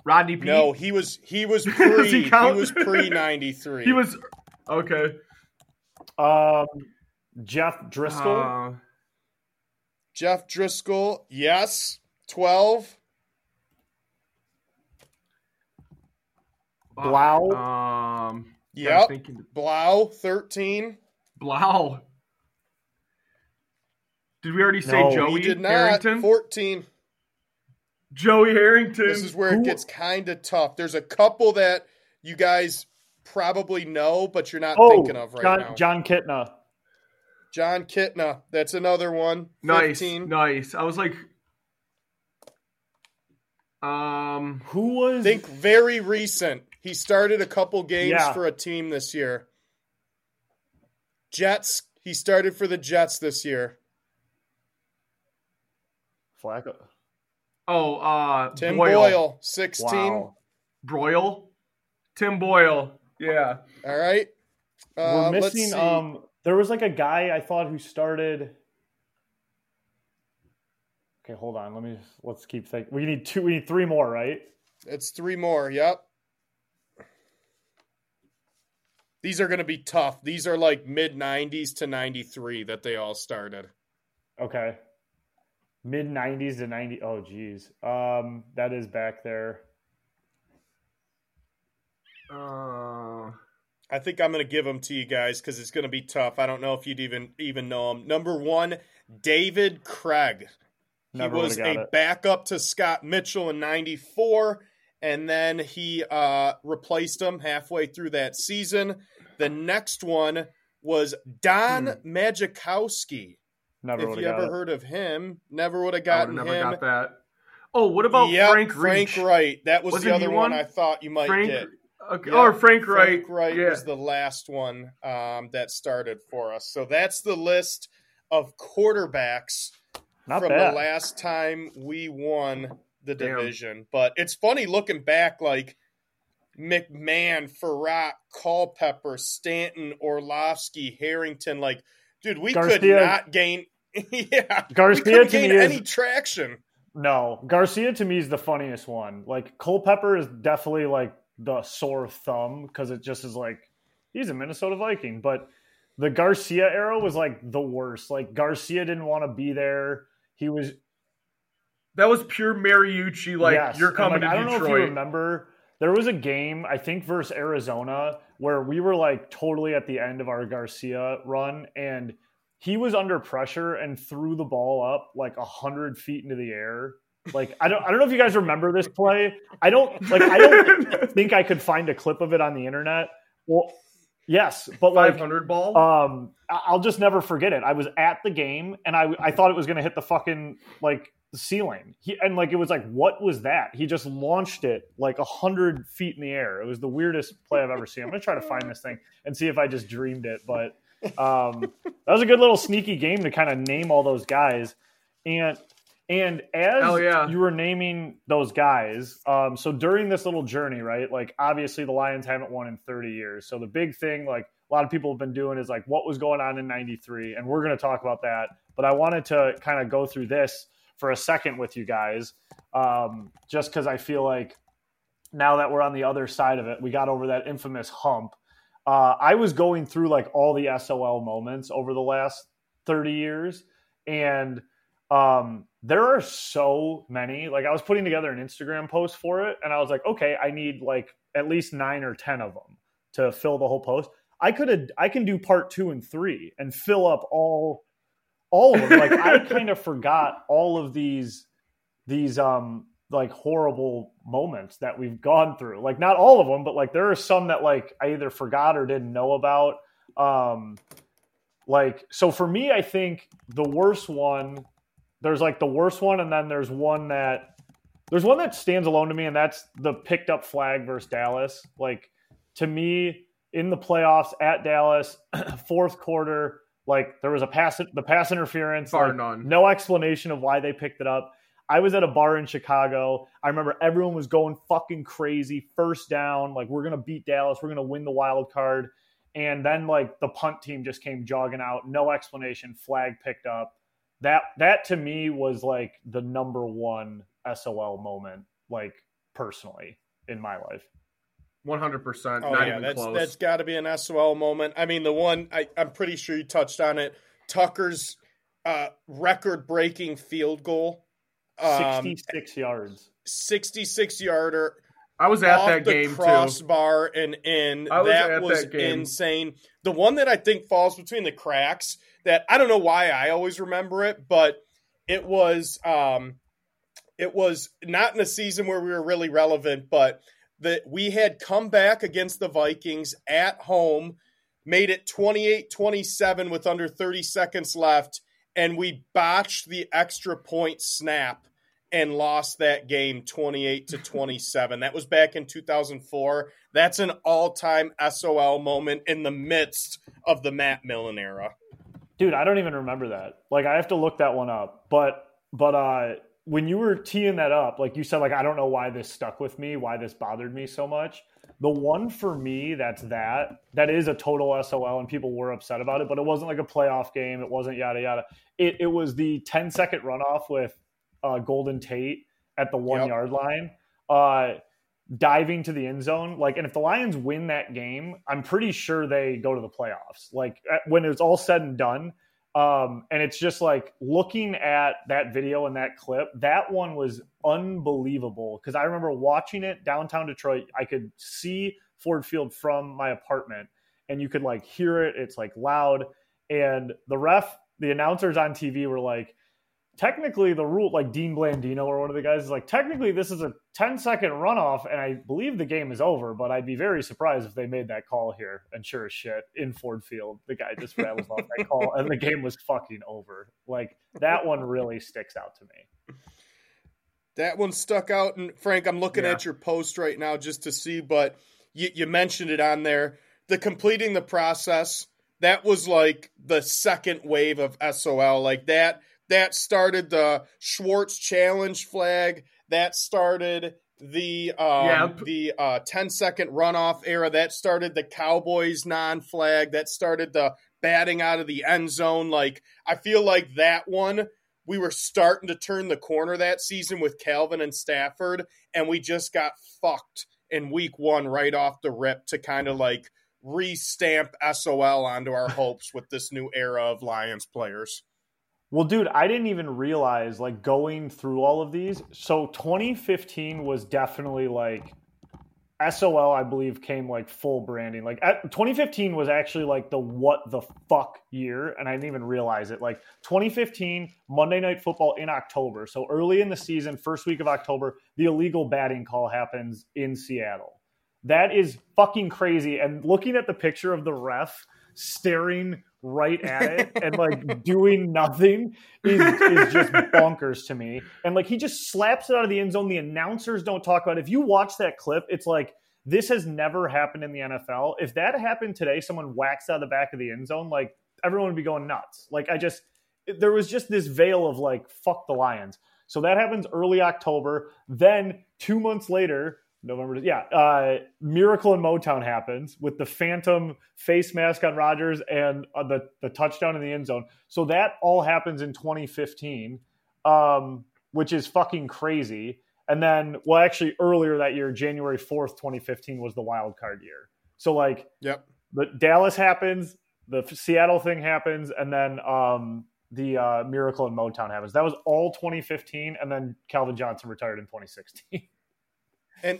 Rodney Peete? No, he was he was pre he, he, was pre ninety three. He was okay. Um, Jeff Driskel. Uh, Jeff Driskel, yes, twelve. Blough. Um, yep. Blough, thirteen. Blough. Did we already say no, Joey did not. Harrington? Fourteen. Joey Harrington. This is where it gets kind of tough. There's a couple that you guys probably know, but you're not oh, thinking of right John, now. Jon Kitna. Jon Kitna. That's another one. Nice. 15. Nice. I was like, um, who was? Think very recent. He started a couple games yeah. for a team this year. Jets. He started for the Jets this year. Flacco. Oh, uh, Tim Boyle, Boyle 16. Wow. Broyle? Tim Boyle. Yeah. All right. Uh, We're missing. Um, there was like a guy I thought who started. Okay, hold on. Let me. Let's keep thinking. We need two. We need three more, right? It's three more. Yep. These are going to be tough. These are like mid 90s to 93 that they all started. Okay mid 90s to 90 oh geez um that is back there uh i think i'm gonna give them to you guys because it's gonna be tough i don't know if you'd even even know them number one david krieg he was a it. backup to scott mitchell in 94 and then he uh, replaced him halfway through that season. The next one was Don hmm. Majkowski. Never if you ever it. heard of him, never would have gotten never him. Got that. Oh, what about yep, Frank Reich? Frank Wright. That was Wasn't the other one? one? I thought you might Frank, get. Okay. Yep. Or Frank Wright. Frank Wright yeah. was the last one um, that started for us. So that's the list of quarterbacks Not from bad. the last time we won the Damn. division. But it's funny looking back, like McMahon, Frerotte, Culpepper, Stanton, Orlovsky, Harrington. Like, dude, we Garcia, could not gain. yeah, Garcia gain any traction. No, Garcia to me is the funniest one. Like Culpepper is definitely like the sore thumb because it just is like he's a Minnesota Viking, but the Garcia era was like the worst. Like Garcia didn't want to be there. He was that was pure Mariucci. Like yes. you're coming like, to I don't Detroit. know if you remember. There was a game I think versus Arizona where we were like totally at the end of our Garcia run, and he was under pressure and threw the ball up like a hundred feet into the air. Like I don't I don't know if you guys remember this play. I don't like I don't think I could find a clip of it on the internet. Well, yes, but like 500 ball. Um, I'll just never forget it. I was at the game and I I thought it was going to hit the fucking like ceiling. He and like it was like what was that? He just launched it like a hundred feet in the air. It was the weirdest play I've ever seen. I'm gonna try to find this thing and see if I just dreamed it, but um, that was a good little sneaky game to kind of name all those guys. And and as yeah. you were naming those guys, um, so during this little journey, right? Like obviously the Lions haven't won in 30 years. So the big thing, like a lot of people have been doing, is like what was going on in '93, and we're going to talk about that. But I wanted to kind of go through this for a second with you guys, um, just because I feel like now that we're on the other side of it, we got over that infamous hump uh, I was going through like all the SOL moments over the last 30 years, and um, there are so many. Like I was putting together an Instagram post for it, and I was like, okay, I need like at least nine or ten of them to fill the whole post. I could have, I can do part two and three and fill up all, all of them. Like I kind of forgot all of these, these um like horrible moments that we've gone through. Like not all of them, but like there are some that like I either forgot or didn't know about. Um like so for me I think the worst one there's like the worst one and then there's one that there's one that stands alone to me and that's the picked up flag versus Dallas. Like to me in the playoffs at Dallas, fourth quarter, like there was a pass the pass interference, Bar like, none. no explanation of why they picked it up I was at a bar in Chicago. I remember everyone was going fucking crazy. First down, like we're gonna beat Dallas, we're gonna win the wild card. And then like the punt team just came jogging out, no explanation, flag picked up. That that to me was like the number one SOL moment, like personally in my life. One hundred percent. Oh yeah, that's close. that's got to be an SOL moment. I mean, the one I, I'm pretty sure you touched on it. Tucker's uh, record-breaking field goal 66 um, yards. 66 yarder. I was at that game crossbar too. and in. Was that was that insane. The one that I think falls between the cracks that I don't know why I always remember it, but it was um it was not in a season where we were really relevant, but that we had come back against the Vikings at home, made it 28-27 with under 30 seconds left and we botched the extra point snap and lost that game 28 to 27. that was back in 2004. That's an all-time SOL moment in the midst of the Matt Millen era. Dude, I don't even remember that. Like I have to look that one up. But but uh when you were teeing that up, like you said like I don't know why this stuck with me, why this bothered me so much. The one for me that's that, that is a total SOL and people were upset about it, but it wasn't like a playoff game. It wasn't yada yada. It, it was the 10 second runoff with uh, Golden Tate at the one yep. yard line, uh, diving to the end zone. Like, and if the Lions win that game, I'm pretty sure they go to the playoffs. Like, when it's all said and done, um, and it's just like looking at that video and that clip, that one was unbelievable because I remember watching it downtown Detroit. I could see Ford Field from my apartment and you could like hear it. It's like loud. And the ref, the announcers on TV were like, technically the rule, like Dean Blandino or one of the guys is like, technically this is a 10 second runoff, and I believe the game is over, but I'd be very surprised if they made that call here. And sure as shit, in Ford Field, the guy just rattles off that call, and the game was fucking over. Like that one really sticks out to me. That one stuck out, and Frank, I'm looking Yeah. at your post right now just to see, but you, you mentioned it on there. The completing the process that was like the second wave of SOL, like that. That started the Schwartz challenge flag. That started the um, Yeah. the uh, 10 second runoff era. That started the Cowboys non flag. That started the batting out of the end zone. Like I feel like that one we were starting to turn the corner that season with Calvin and Stafford, and we just got fucked in week one right off the rip to kind of like restamp SOL onto our hopes with this new era of Lions players. Well, dude, I didn't even realize like going through all of these. So 2015 was definitely like SOL, I believe, came like full branding. Like at, 2015 was actually like the what the fuck year, and I didn't even realize it. Like 2015 Monday Night Football in October. So early in the season, first week of October, the illegal batting call happens in Seattle. That is fucking crazy. And looking at the picture of the ref staring right at it and like doing nothing is, is just bonkers to me. And like he just slaps it out of the end zone. The announcers don't talk about it. If you watch that clip, it's like this has never happened in the NFL. If that happened today, someone whacks out of the back of the end zone, like everyone would be going nuts. Like I just there was just this veil of like fuck the Lions. So that happens early October. Then two months later, November, yeah, uh, Miracle in Motown happens with the phantom face mask on Rodgers and uh, the the touchdown in the end zone. So that all happens in 2015, um, which is fucking crazy. And then, well, actually, earlier that year, January 4th, 2015, was the wild card year. So like, Yep. the Dallas happens, the Seattle thing happens, and then um, the uh, Miracle in Motown happens. That was all 2015, and then Calvin Johnson retired in 2016. And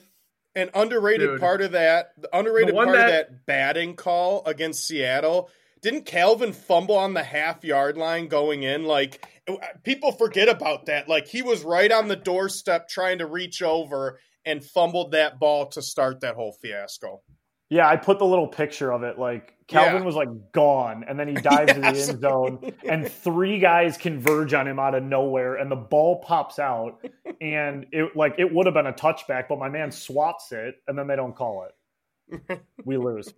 an underrated Dude. part of that, the underrated part of that- that batting call against Seattle, didn't Calvin fumble on the half yard line going in? Like uh, people forget about that. Like he was right on the doorstep trying to reach over and fumbled that ball to start that whole fiasco. Yeah, I put the little picture of it. Like Calvin Yeah. was like gone, and then he dives in the end zone, and three guys converge on him out of nowhere, and the ball pops out, and it like it would have been a touchback, but my man swats it, and then they don't call it. We lose.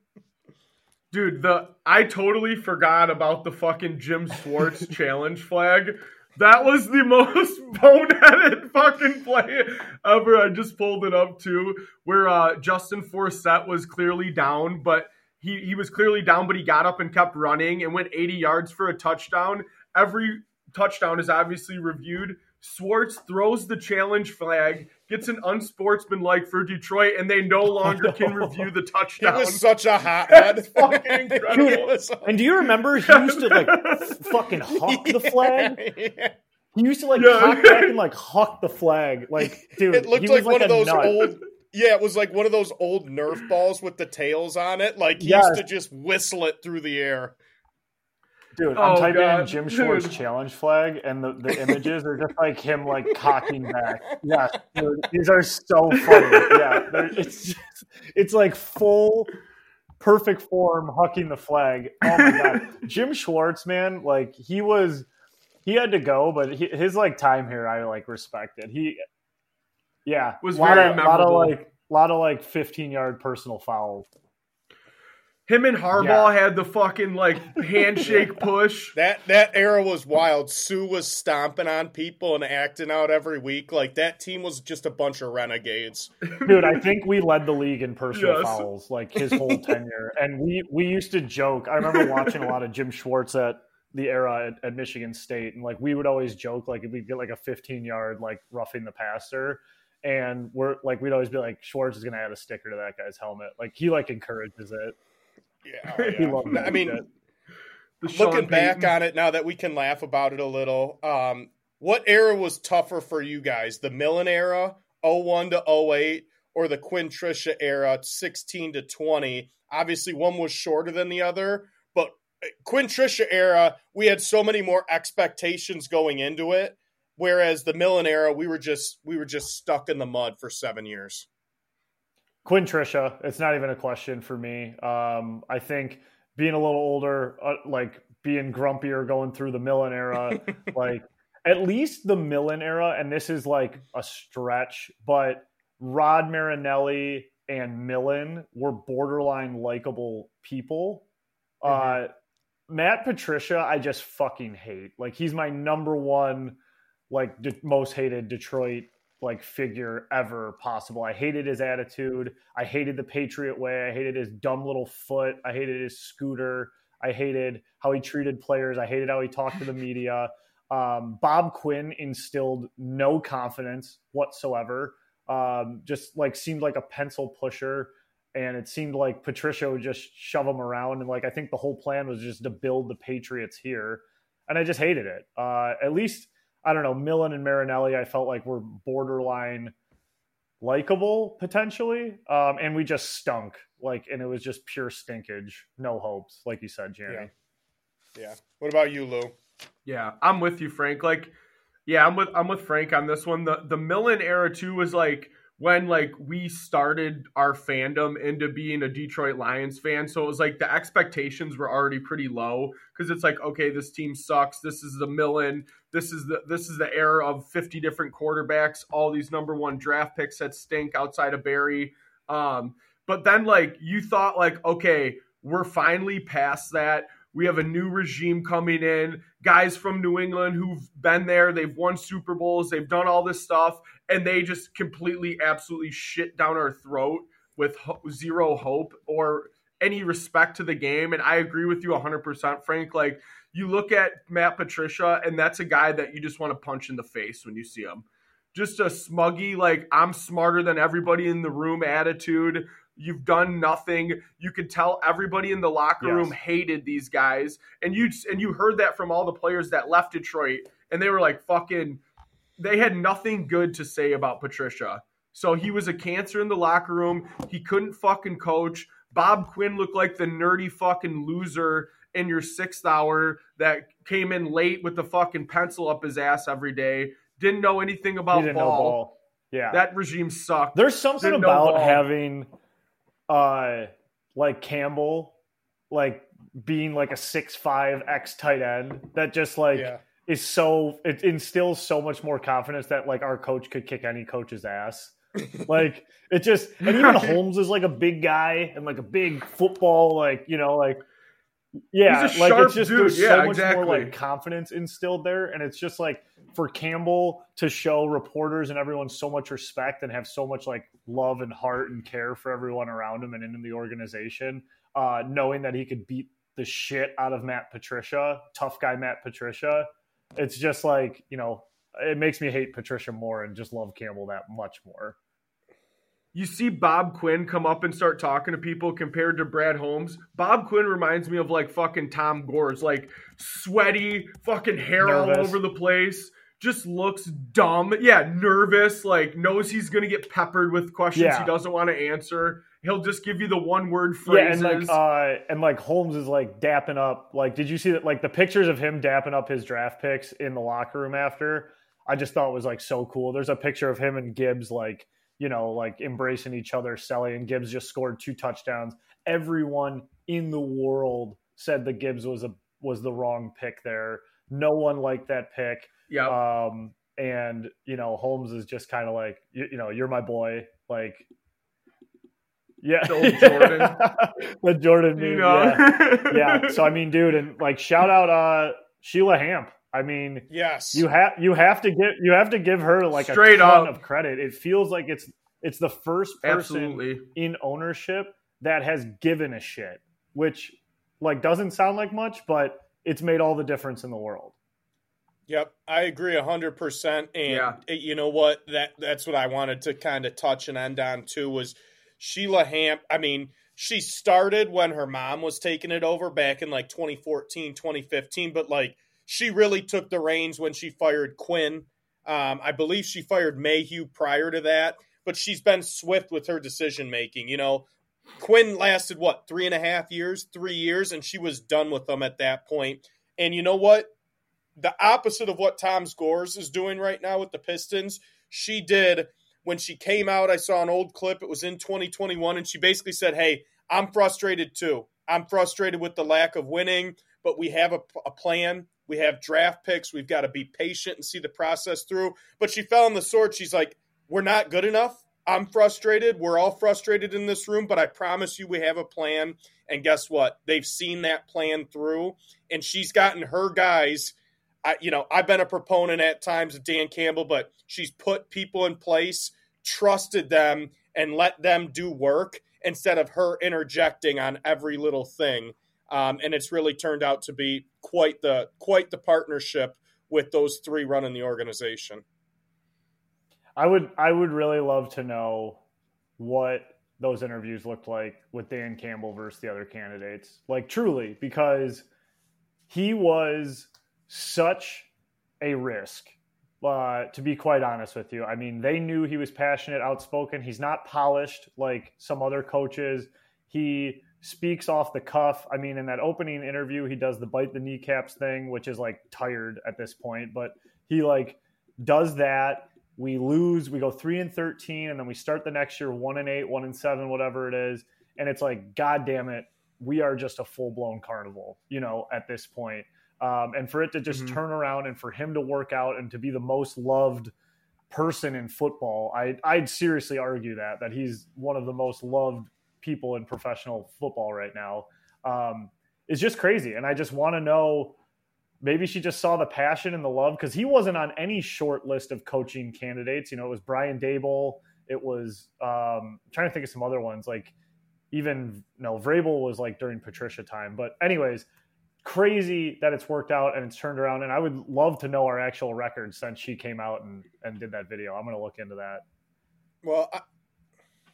Dude, the I totally forgot about the fucking Jim Schwartz challenge flag. That was the most boneheaded fucking play ever. I just pulled it up too, where uh, Justin Forsett was clearly down, but he he was clearly down, but he got up and kept running and went 80 yards for a touchdown. Every touchdown is obviously reviewed. Schwartz throws the challenge flag, gets an unsportsmanlike for Detroit, and they no longer can review the He touchdown. was such a hothead. That's fucking incredible. It was- And do you remember he used to like fucking huck the flag? Yeah. He used to like Yeah. cock back and like huck the flag. Like, dude, It looked he like was one of those nut. old. Yeah, it was like one of those old Nerf balls with the tails on it. Like he Yes. used to just whistle it through the air. Dude, I'm Oh, typing in Jim Schwartz Dude. challenge flag, and the, the images are just like him like cocking back. Yeah, dude, these are so funny. Yeah, it's just, it's like full perfect form hucking the flag. Oh my god, Jim Schwartz, man, like he was, he had to go, but he, his like time here, I like respected. He, yeah, Was lot very of, lot of memorable. like lot of like 15 yard personal fouls. Him and Harbaugh had the fucking like handshake push. That that era was wild. Suh was stomping on people and acting out every week. Like that team was just a bunch of renegades. Dude, I think we led the league in personal Yes. fouls like his whole tenure. And we we used to joke. I remember watching a lot of Jim Schwartz at the era at, at Michigan State, and like we would always joke like if we get like a 15 yard like roughing the passer, and we're like we'd always be like Schwartz is gonna add a sticker to that guy's helmet. Like he like encourages it. Yeah, oh, yeah. I mean, looking back on it now that we can laugh about it a little, um, what era was tougher for you guys? The Millen era, 01 to 08, or the Quinn Trisha era, 16 to 20? Obviously, one was shorter than the other, but uh, Quinn Trisha era, we had so many more expectations going into it. Whereas the Millen era, we were just we were just stuck in the mud for seven years. Quinn Trisha, it's not even a question for me. Um, I think being a little older, uh, like being grumpier going through the Millen era, like at least the Millen era, and this is like a stretch, but Rod Marinelli and Millen were borderline likable people. Mm-hmm. Uh, Matt Patricia, I just fucking hate. Like he's my number one, like de- most hated Detroit like figure ever possible. I hated his attitude. I hated the Patriot way. I hated his dumb little foot. I hated his scooter. I hated how he treated players. I hated how he talked to the media. Um, Bob Quinn instilled no confidence whatsoever. Um, just like seemed like a pencil pusher. And it seemed like Patricia would just shove him around. And like, I think the whole plan was just to build the Patriots here. And I just hated it. Uh, at least I don't know, Millen and Marinelli, I felt like were borderline likable potentially. Um, and we just stunk. Like, and it was just pure stinkage. No hopes, like you said, Jerry. Yeah. yeah. What about you, Lou? Yeah, I'm with you, Frank. Like, yeah, I'm with I'm with Frank on this one. The the Millen era too was like when like we started our fandom into being a Detroit Lions fan. So it was like the expectations were already pretty low because it's like, okay, this team sucks. This is the Millen. This is the this is the era of 50 different quarterbacks, all these number one draft picks that stink outside of Barry. Um, but then like you thought like, okay, we're finally past that. We have a new regime coming in, guys from New England who've been there, they've won Super Bowls, they've done all this stuff, and they just completely, absolutely shit down our throat with ho- zero hope or any respect to the game. And I agree with you 100%, Frank. Like, you look at Matt Patricia, and that's a guy that you just want to punch in the face when you see him. Just a smuggy, like, I'm smarter than everybody in the room attitude. You've done nothing. You could tell everybody in the locker yes. room hated these guys, and you and you heard that from all the players that left Detroit, and they were like fucking. They had nothing good to say about Patricia. So he was a cancer in the locker room. He couldn't fucking coach. Bob Quinn looked like the nerdy fucking loser in your sixth hour that came in late with the fucking pencil up his ass every day. Didn't know anything about ball. ball. Yeah, that regime sucked. There's something Didn't about having uh, like Campbell, like being like a six five X tight end that just like yeah. Is so it instills so much more confidence that like our coach could kick any coach's ass. like it just and even Holmes is like a big guy and like a big football like you know like yeah like it's just dude. there's yeah, so much exactly. more like confidence instilled there and it's just like for Campbell to show reporters and everyone so much respect and have so much like love and heart and care for everyone around him and in the organization, uh, knowing that he could beat the shit out of Matt Patricia, tough guy Matt Patricia. It's just like, you know, it makes me hate Patricia more and just love Campbell that much more. You see Bob Quinn come up and start talking to people compared to Brad Holmes. Bob Quinn reminds me of like fucking Tom Gores, like sweaty, fucking hair Nervous. all over the place just looks dumb. Yeah, nervous, like knows he's gonna get peppered with questions yeah. he doesn't want to answer. He'll just give you the one word phrases. Yeah, and like uh and like Holmes is like dapping up like did you see that like the pictures of him dapping up his draft picks in the locker room after? I just thought was like so cool. There's a picture of him and Gibbs like, you know, like embracing each other, Selly and Gibbs just scored two touchdowns. Everyone in the world said that Gibbs was a was the wrong pick there. No one liked that pick. Yeah. Um, and you know, Holmes is just kind of like, you, you, know, you're my boy. Like, yeah, Jordan, the Jordan, dude, you know? yeah. yeah. So I mean, dude, and like, shout out uh Sheila Hamp. I mean, yes, you have you have to give you have to give her like Straight a ton up. of credit. It feels like it's it's the first person Absolutely. in ownership that has given a shit, which like doesn't sound like much, but it's made all the difference in the world. Yep, I agree hundred percent. And yeah. you know what? That that's what I wanted to kind of touch and end on too was Sheila Hamp. I mean, she started when her mom was taking it over back in like 2014, 2015, but like she really took the reins when she fired Quinn. Um, I believe she fired Mayhew prior to that, but she's been swift with her decision making. You know, Quinn lasted what three and a half years, three years, and she was done with them at that point. And you know what? the opposite of what Tom Gores is doing right now with the Pistons. She did when she came out. I saw an old clip. It was in 2021, and she basically said, "Hey, I'm frustrated too. I'm frustrated with the lack of winning, but we have a, a plan. We have draft picks. We've got to be patient and see the process through." But she fell on the sword. She's like, "We're not good enough. I'm frustrated. We're all frustrated in this room, but I promise you we have a plan. And guess what? They've seen that plan through, and she's gotten her guys. I, you know, I've been a proponent at times of Dan Campbell, but she's put people in place, trusted them, and let them do work instead of her interjecting on every little thing. Um, and it's really turned out to be quite the quite the partnership with those three running the organization. I would I would really love to know what those interviews looked like with Dan Campbell versus the other candidates. Like truly, because he was such a risk. Uh, to be quite honest with you, I mean, they knew he was passionate, outspoken. He's not polished like some other coaches. He speaks off the cuff. I mean, in that opening interview, he does the bite the kneecaps thing, which is like tired at this point, but he like does that we lose, we go three and thirteen, and then we start the next year one and eight, one and seven, whatever it is, and it's like, god damn it, we are just a full blown carnival, you know, at this point. Um, and for it to just mm-hmm. turn around and for him to work out and to be the most loved person in football, I, I'd seriously argue that that he's one of the most loved people in professional football right now. Um, is just crazy, and I just want to know maybe she just saw the passion and the love because he wasn't on any short list of coaching candidates. You know, it was Brian Daboll. It was um, trying to think of some other ones like even no Vrabel was like during Patricia time. But anyways, crazy that it's worked out and it's turned around. And I would love to know our actual record since she came out and and did that video. I'm gonna look into that. Well. I-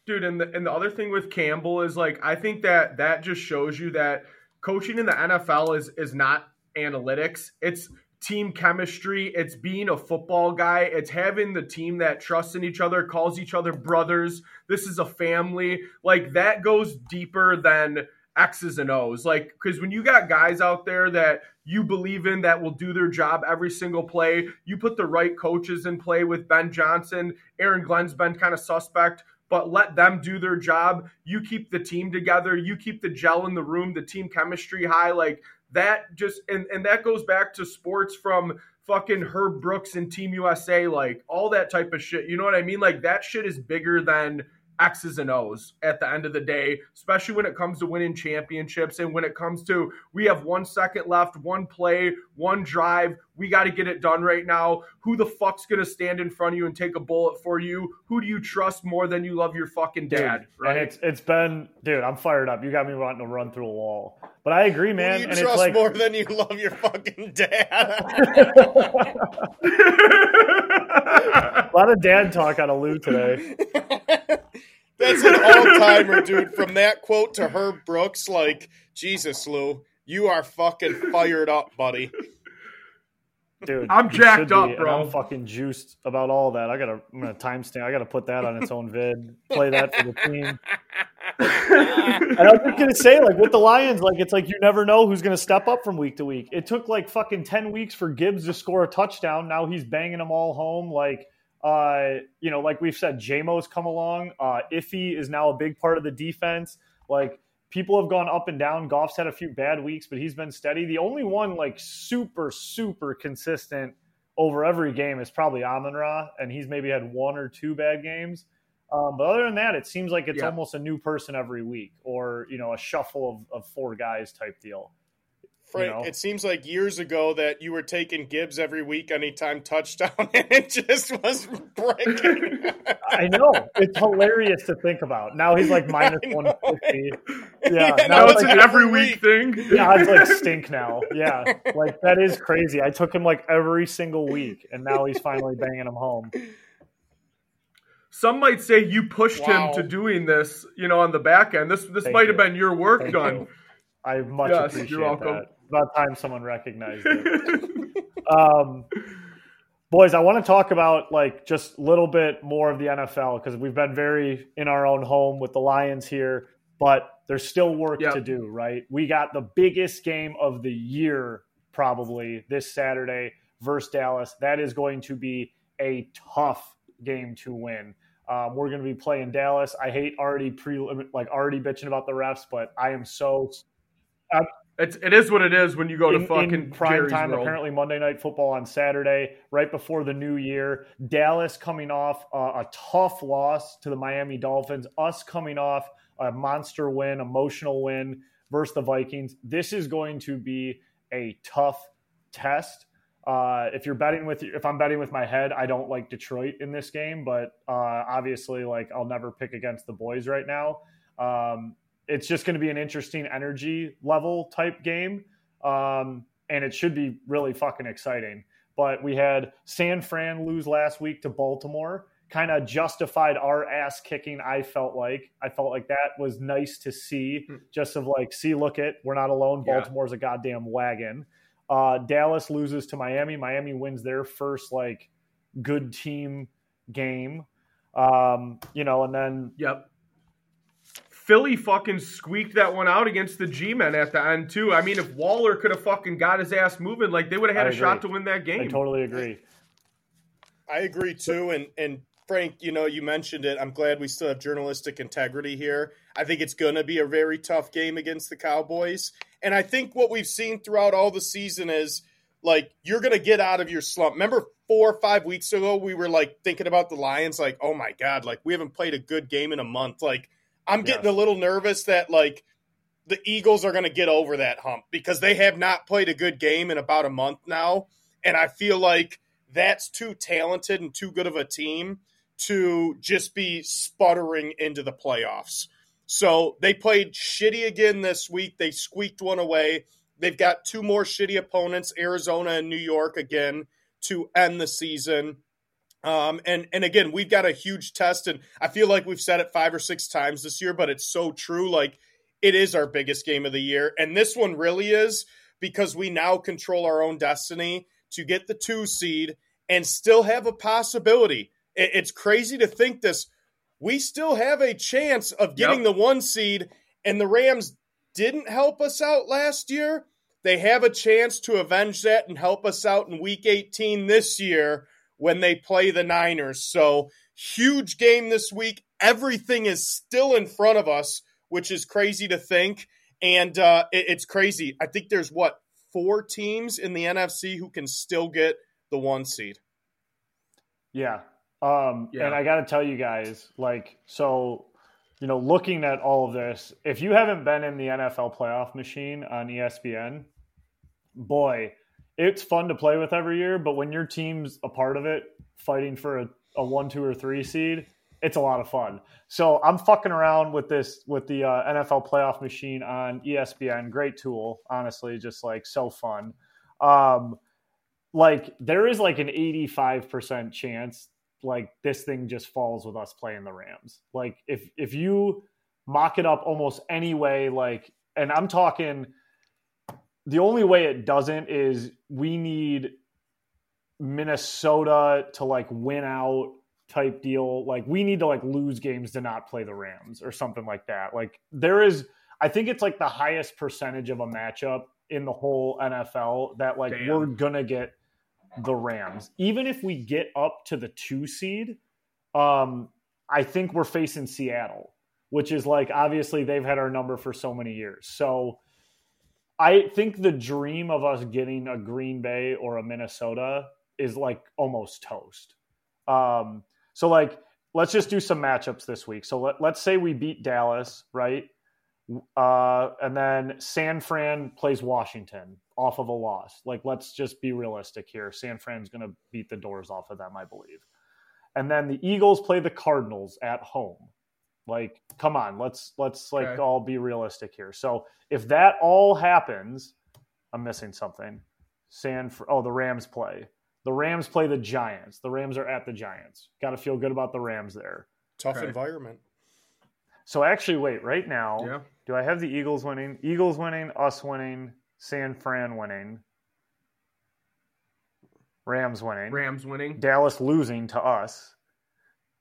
Dude, and the, and the other thing with Campbell is like I think that that just shows you that coaching in the NFL is is not analytics. It's team chemistry. It's being a football guy. It's having the team that trusts in each other, calls each other brothers. This is a family. Like that goes deeper than X's and O's. Like, because when you got guys out there that you believe in that will do their job every single play, you put the right coaches in play with Ben Johnson. Aaron Glenn's been kind of suspect but let them do their job. You keep the team together. You keep the gel in the room, the team chemistry high. Like that just and and that goes back to sports from fucking Herb Brooks and Team USA, like all that type of shit. You know what I mean? Like that shit is bigger than X's and O's at the end of the day, especially when it comes to winning championships and when it comes to we have one second left, one play, one drive. We got to get it done right now. Who the fuck's going to stand in front of you and take a bullet for you? Who do you trust more than you love your fucking dad? Dude, right? And it's, it's been, dude, I'm fired up. You got me wanting to run through a wall. But I agree, man. you and trust it's like, more than you love your fucking dad. a lot of dad talk out of Lou today. That's an all timer, dude. From that quote to Herb Brooks, like Jesus, Lou, you are fucking fired up, buddy. Dude, I'm jacked up, be, bro. I'm fucking juiced about all that. I gotta, I'm gonna timestamp. I gotta put that on its own vid. Play that for the team. and I was just gonna say, like with the Lions, like it's like you never know who's gonna step up from week to week. It took like fucking ten weeks for Gibbs to score a touchdown. Now he's banging them all home. Like uh, you know, like we've said, Jamo's come along. Uh, Iffy is now a big part of the defense. Like people have gone up and down. Goff's had a few bad weeks, but he's been steady. The only one like super, super consistent over every game is probably Amon Ra, and he's maybe had one or two bad games. Um, but other than that, it seems like it's yeah. almost a new person every week, or you know, a shuffle of, of four guys type deal. Frank, you know? it seems like years ago that you were taking Gibbs every week anytime touchdown, and it just was breaking. I know it's hilarious to think about. Now he's like minus one fifty. Yeah, yeah now it's like, an every week thing. Yeah, it's like stink now. Yeah, like that is crazy. I took him like every single week, and now he's finally banging him home. Some might say you pushed wow. him to doing this, you know, on the back end. This this Thank might you. have been your work Thank done. You. I much yes, appreciate that about time someone recognized it. um, boys, I want to talk about like just a little bit more of the NFL because we've been very in our own home with the Lions here, but there's still work yep. to do, right? We got the biggest game of the year probably this Saturday versus Dallas. That is going to be a tough game to win. Um, we're going to be playing Dallas. I hate already pre like already bitching about the refs, but I am so. It's it is what it is when you go in, to fucking in prime Jerry's time. world. Apparently, Monday Night Football on Saturday, right before the new year. Dallas coming off uh, a tough loss to the Miami Dolphins. Us coming off a monster win, emotional win versus the Vikings. This is going to be a tough test. Uh, if you're betting with, if I'm betting with my head, I don't like Detroit in this game, but uh, obviously, like I'll never pick against the boys right now. Um, it's just going to be an interesting energy level type game, um, and it should be really fucking exciting. But we had San Fran lose last week to Baltimore, kind of justified our ass kicking. I felt like I felt like that was nice to see, just of like, see, look it, we're not alone. Yeah. Baltimore's a goddamn wagon. Uh, Dallas loses to Miami. Miami wins their first like good team game. Um, you know, and then Yep. Philly fucking squeaked that one out against the G men at the end too. I mean, if Waller could have fucking got his ass moving, like they would have had I a shot to win that game. I totally agree. I agree too, and and Frank, you know, you mentioned it. I'm glad we still have journalistic integrity here. I think it's going to be a very tough game against the Cowboys, and I think what we've seen throughout all the season is like you're going to get out of your slump. Remember four or five weeks ago, we were like thinking about the Lions, like, oh my god, like we haven't played a good game in a month. Like I'm getting Yes. a little nervous that like the Eagles are going to get over that hump because they have not played a good game in about a month now, and I feel like that's too talented and too good of a team to just be sputtering into the playoffs. So they played shitty again this week. They squeaked one away. They've got two more shitty opponents, Arizona and New York again to end the season. Um, and and again, we've got a huge test, and I feel like we've said it five or six times this year, but it's so true. Like it is our biggest game of the year, and this one really is because we now control our own destiny to get the two seed and still have a possibility. It- It's crazy to think this. We still have a chance of getting Yep. the one seed, and the Rams didn't help us out last year. They have a chance to avenge that and help us out in week 18 this year when they play the Niners. So, huge game this week. Everything is still in front of us, which is crazy to think. And uh, it- it's crazy. I think there's what, four teams in the NFC who can still get the one seed. Yeah. Um, Yeah. And I got to tell you guys, like, so, you know, looking at all of this, if you haven't been in the NFL playoff machine on ESPN, boy, it's fun to play with every year. But when your team's a part of it, fighting for a, a one, two, or three seed, it's a lot of fun. So I'm fucking around with this with the uh, NFL playoff machine on ESPN. Great tool, honestly, just like so fun. Um, like there is like an 85% chance like this thing just falls with us playing the Rams. Like if if you mock it up almost any way like and I'm talking the only way it doesn't is we need Minnesota to like win out type deal. Like we need to like lose games to not play the Rams or something like that. Like there is I think it's like the highest percentage of a matchup in the whole NFL that like Damn. we're gonna get the Rams. Even if we get up to the two seed, um, I think we're facing Seattle, which is like obviously they've had our number for so many years. So I think the dream of us getting a Green Bay or a Minnesota is like almost toast. Um, so like let's just do some matchups this week. So let, let's say we beat Dallas, right? Uh, and then San Fran plays Washington off of a loss. Like, let's just be realistic here. San Fran's going to beat the doors off of them, I believe. And then the Eagles play the Cardinals at home. Like, come on, let's let's like Okay. all be realistic here. So if that all happens, I'm missing something. San Fr- oh the Rams play. The Rams play the Giants. The Rams are at the Giants. Got to feel good about the Rams there. Tough Okay. environment. So actually, wait, right now, Yeah. do I have the Eagles winning? Eagles winning, us winning, San Fran winning, Rams winning, Rams winning. Dallas losing to us.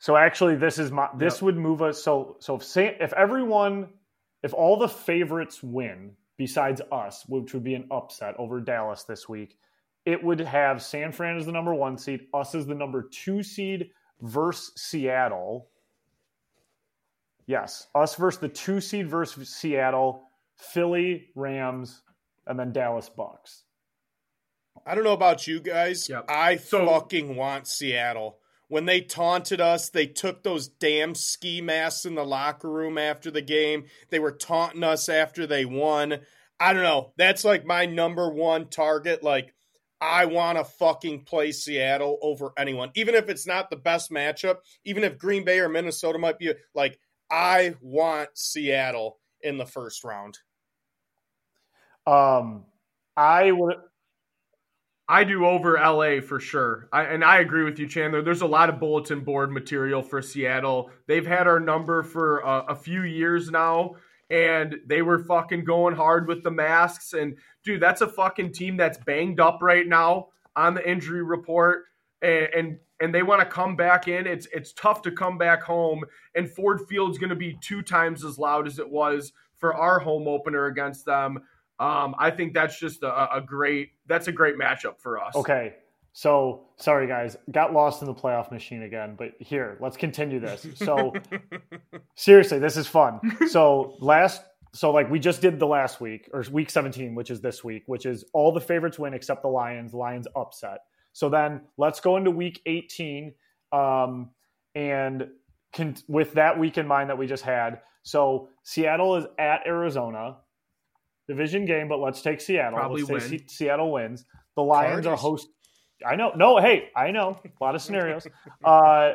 So actually, this is my this Yep. would move us. So so if San, if everyone, if all the favorites win besides us, which would be an upset over Dallas this week, it would have San Fran as the number one seed, us as the number two seed versus Seattle. Yes, us versus the two seed versus Seattle, Philly, Rams, and then Dallas Bucks. I don't know about you guys. Yep. I So- fucking want Seattle. When they taunted us, they took those damn ski masks in the locker room after the game. They were taunting us after they won. I don't know. That's like my number one target. Like, I want to fucking play Seattle over anyone, even if it's not the best matchup. Even if Green Bay or Minnesota might be like, I want Seattle in the first round. Um, I would. I do over LA for sure. I, and I agree with you, Chandler. There's a lot of bulletin board material for Seattle. They've had our number for uh, a few years now, and they were fucking going hard with the masks. And dude, that's a fucking team that's banged up right now on the injury report, and and, and they want to come back in. It's it's tough to come back home, and Ford Field's going to be two times as loud as it was for our home opener against them. Um, I think that's just a, a great that's a great matchup for us. Okay, so sorry guys, got lost in the playoff machine again. But here, let's continue this. So seriously, this is fun. So last, so like we just did the last week or week 17, which is this week, which is all the favorites win except the Lions. Lions upset. So then let's go into week 18, um, and con- with that week in mind that we just had. So Seattle is at Arizona, division game, but let's take Seattle. Probably let's say win. Seattle wins. The Lions are host. I know. No, hey, I know. A lot of scenarios. Uh,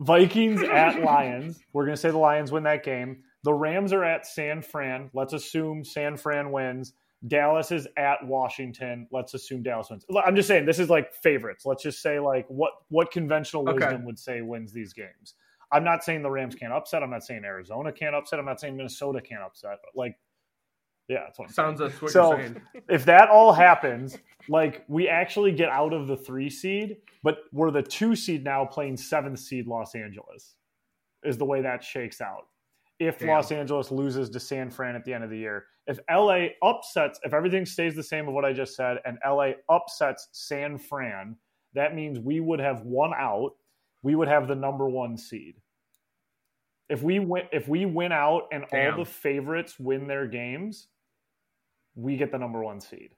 Vikings at Lions. We're going to say the Lions win that game. The Rams are at San Fran. Let's assume San Fran wins. Dallas is at Washington. Let's assume Dallas wins. I'm just saying this is like favorites. Let's just say like what what conventional Okay. wisdom would say wins these games. I'm not saying the Rams can't upset. I'm not saying Arizona can't upset. I'm not saying Minnesota can't upset. But like, yeah, that's what I'm saying Sounds that's what So- you're saying. if that all happens, like we actually get out of the three seed, but we're the two seed now playing seventh seed Los Angeles, is the way that shakes out. If Damn. Los Angeles loses to San Fran at the end of the year, if LA upsets, if everything stays the same of what I just said, and LA upsets San Fran, that means we would have one out. We would have the number one seed. If we win, if we win out and Damn. all the favorites win their games, we get the number one seed.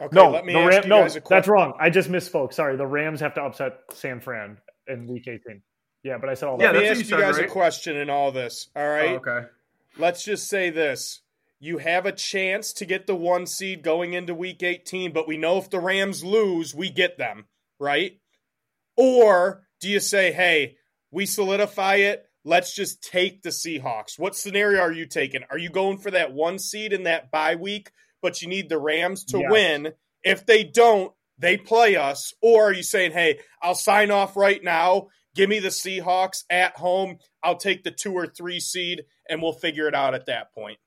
Okay, No, let me the ask Ram- you no, guys a that's wrong. I just misspoke. Sorry, the Rams have to upset San Fran in Week 18. Yeah, but I said all that. Yeah, Let me ask you you guys right? a question in all this. All right. Oh, okay. Let's just say this. You have a chance to get the one seed going into week 18, but we know if the Rams lose, we get them, right? Or do you say, hey, we solidify it? Let's just take the Seahawks. What scenario are you taking? Are you going for that one seed in that bye week, but you need the Rams to Yes. win? If they don't, they play us. Or are you saying, hey, I'll sign off right now. Give me the Seahawks at home. I'll take the two or three seed, and we'll figure it out at that point.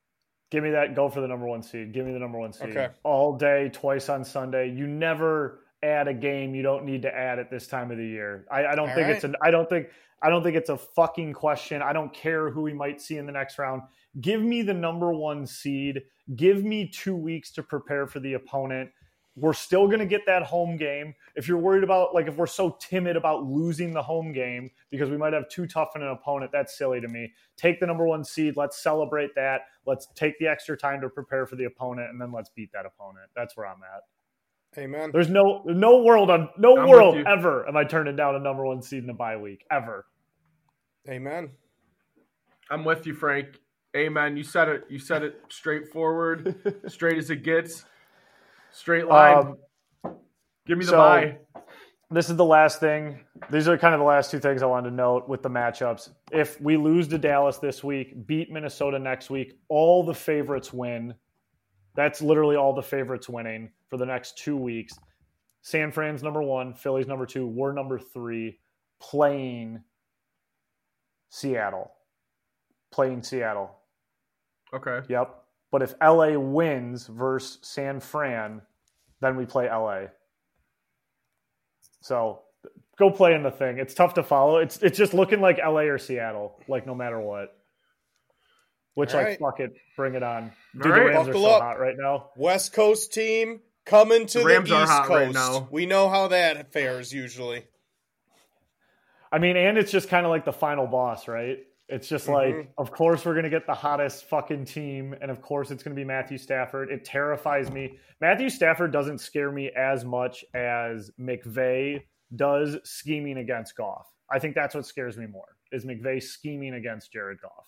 Give me that. Go for the number one seed. Give me the number one seed. Okay. All day, twice on Sunday. You never add a game you don't need to add at this time of the year. I, I don't All think right. it's an. I don't think. I don't think it's a fucking question. I don't care who we might see in the next round. Give me the number one seed. Give me two weeks to prepare for the opponent. We're still going to get that home game. If you're worried about, like, if we're so timid about losing the home game because we might have too tough an opponent, that's silly to me. Take the number one seed. Let's celebrate that. Let's take the extra time to prepare for the opponent, and then let's beat that opponent. That's where I'm at. Amen. There's no no world on no I'm world ever am I turning down a number one seed in a bye week ever. Amen. I'm with you, Frank. Amen. You said it. You said it straightforward, straight as it gets. Straight line. Um, Give me the so- bye. this is the last thing. These are kind of the last two things I wanted to note with the matchups. If we lose to Dallas this week, beat Minnesota next week, all the favorites win. That's literally all the favorites winning for the next two weeks. San Fran's number one, Philly's number two, we're number three, playing Seattle. Playing Seattle. Okay. Yep. But if LA wins versus San Fran, then we play LA. So go play in the thing. It's tough to follow. It's it's just looking like LA or Seattle, like no matter what. Which All like right. fuck it, bring it on. Dude, All the right. Rams are so up. hot right now. West Coast team coming to The the, Rams are East hot right Coast. now. We know how that fares usually. I mean, and it's just kind of like the final boss, right? It's just like, Mhm. of course we're gonna get the hottest fucking team, and of course it's gonna be Matthew Stafford. It terrifies me. Matthew Stafford doesn't scare me as much as McVay does scheming against Goff. I think that's what scares me more is McVay scheming against Jared Goff.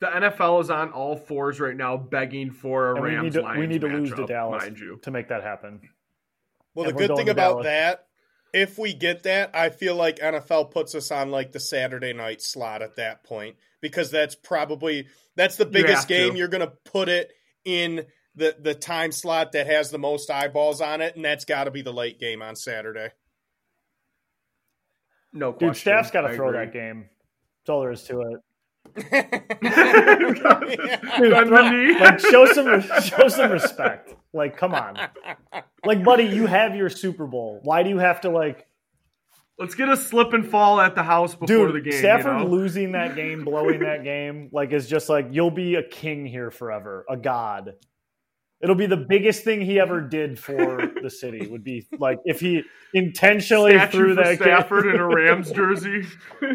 The NFL is on all fours right now, begging for a And we Rams need to we need to lose to Dallas mind you. to make that happen. Well, And the good thing about Dallas. that, if we get that, I feel like NFL puts us on like the Saturday night slot at that point because that's probably that's the biggest to. game. You're going to put it in the the time slot that has the most eyeballs on it, and that's got to be the late game on Saturday. No question. Dude, Staff's got to throw agree. that game. That's all there is to it. Yeah. Bend the knee. like show some show some respect. Like, come on. Like, buddy, you have your Super Bowl. Why do you have to like Let's get a slip and fall at the house before dude the game. Stafford you know? losing that game, blowing that game, like is just like you'll be a king here forever, a god. It'll be the biggest thing he ever did for the city. Would be like if he intentionally Statue threw that Stafford game. in a Rams jersey.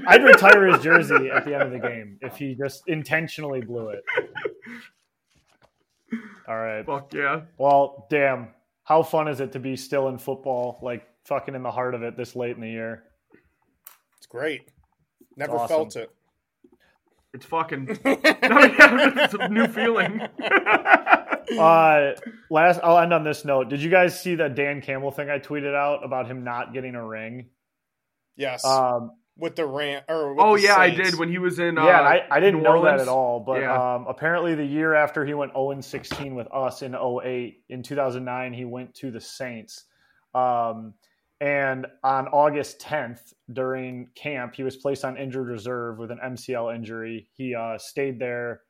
I'd retire his jersey at the end of the game if he just intentionally blew it. All right. Fuck yeah. Well, damn. How fun is it to be still in football, like fucking in the heart of it this late in the year? It's great. Never awesome. felt it. It's fucking. no, yeah, it's a new feeling. Uh, last, I'll end on this note. Did you guys see that Dan Campbell thing I tweeted out about him not getting a ring? Yes, Um, with the rant. Or with oh the yeah, I did when he was in. Uh, yeah, and I, I didn't know that at all. But Yeah. um, apparently, the year after he went 0 16 with us in 08, in 2009, he went to the Saints. Um, and on August 10th, during camp, he was placed on injured reserve with an MCL injury. He uh, stayed there.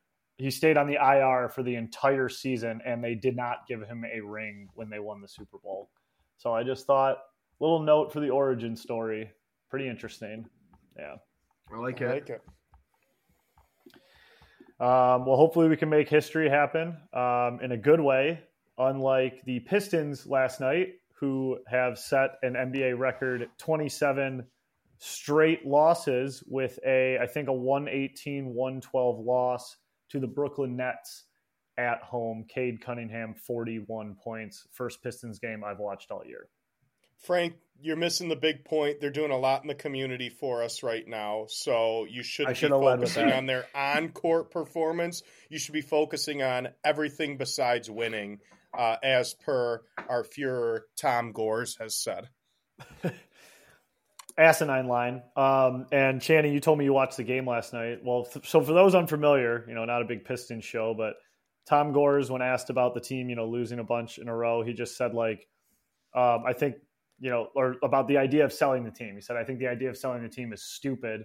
He stayed on the IR for the entire season, and they did not give him a ring when they won the Super Bowl. So I just thought, little note for the origin story. Pretty interesting. Yeah. I like I it. like it. Um, well, hopefully we can make history happen um, in a good way, unlike the Pistons last night, who have set an NBA record 27 straight losses with a, I think, a 118 112 loss to the Brooklyn Nets at home. Cade Cunningham, 41 points. First Pistons game I've watched all year. Frank, you're missing the big point. They're doing a lot in the community for us right now, so you shouldn't be should with focusing on their on-court performance. You should be focusing on everything besides winning, uh, as per our Fuhrer Tom Gores has said. asinine line. Um, and Channing, you told me you watched the game last night. Well, th- so for those unfamiliar, you know, not a big Pistons show, but Tom Gores, when asked about the team, you know, losing a bunch in a row, he just said like, um, I think, you know, or about the idea of selling the team. He said, I think the idea of selling the team is stupid.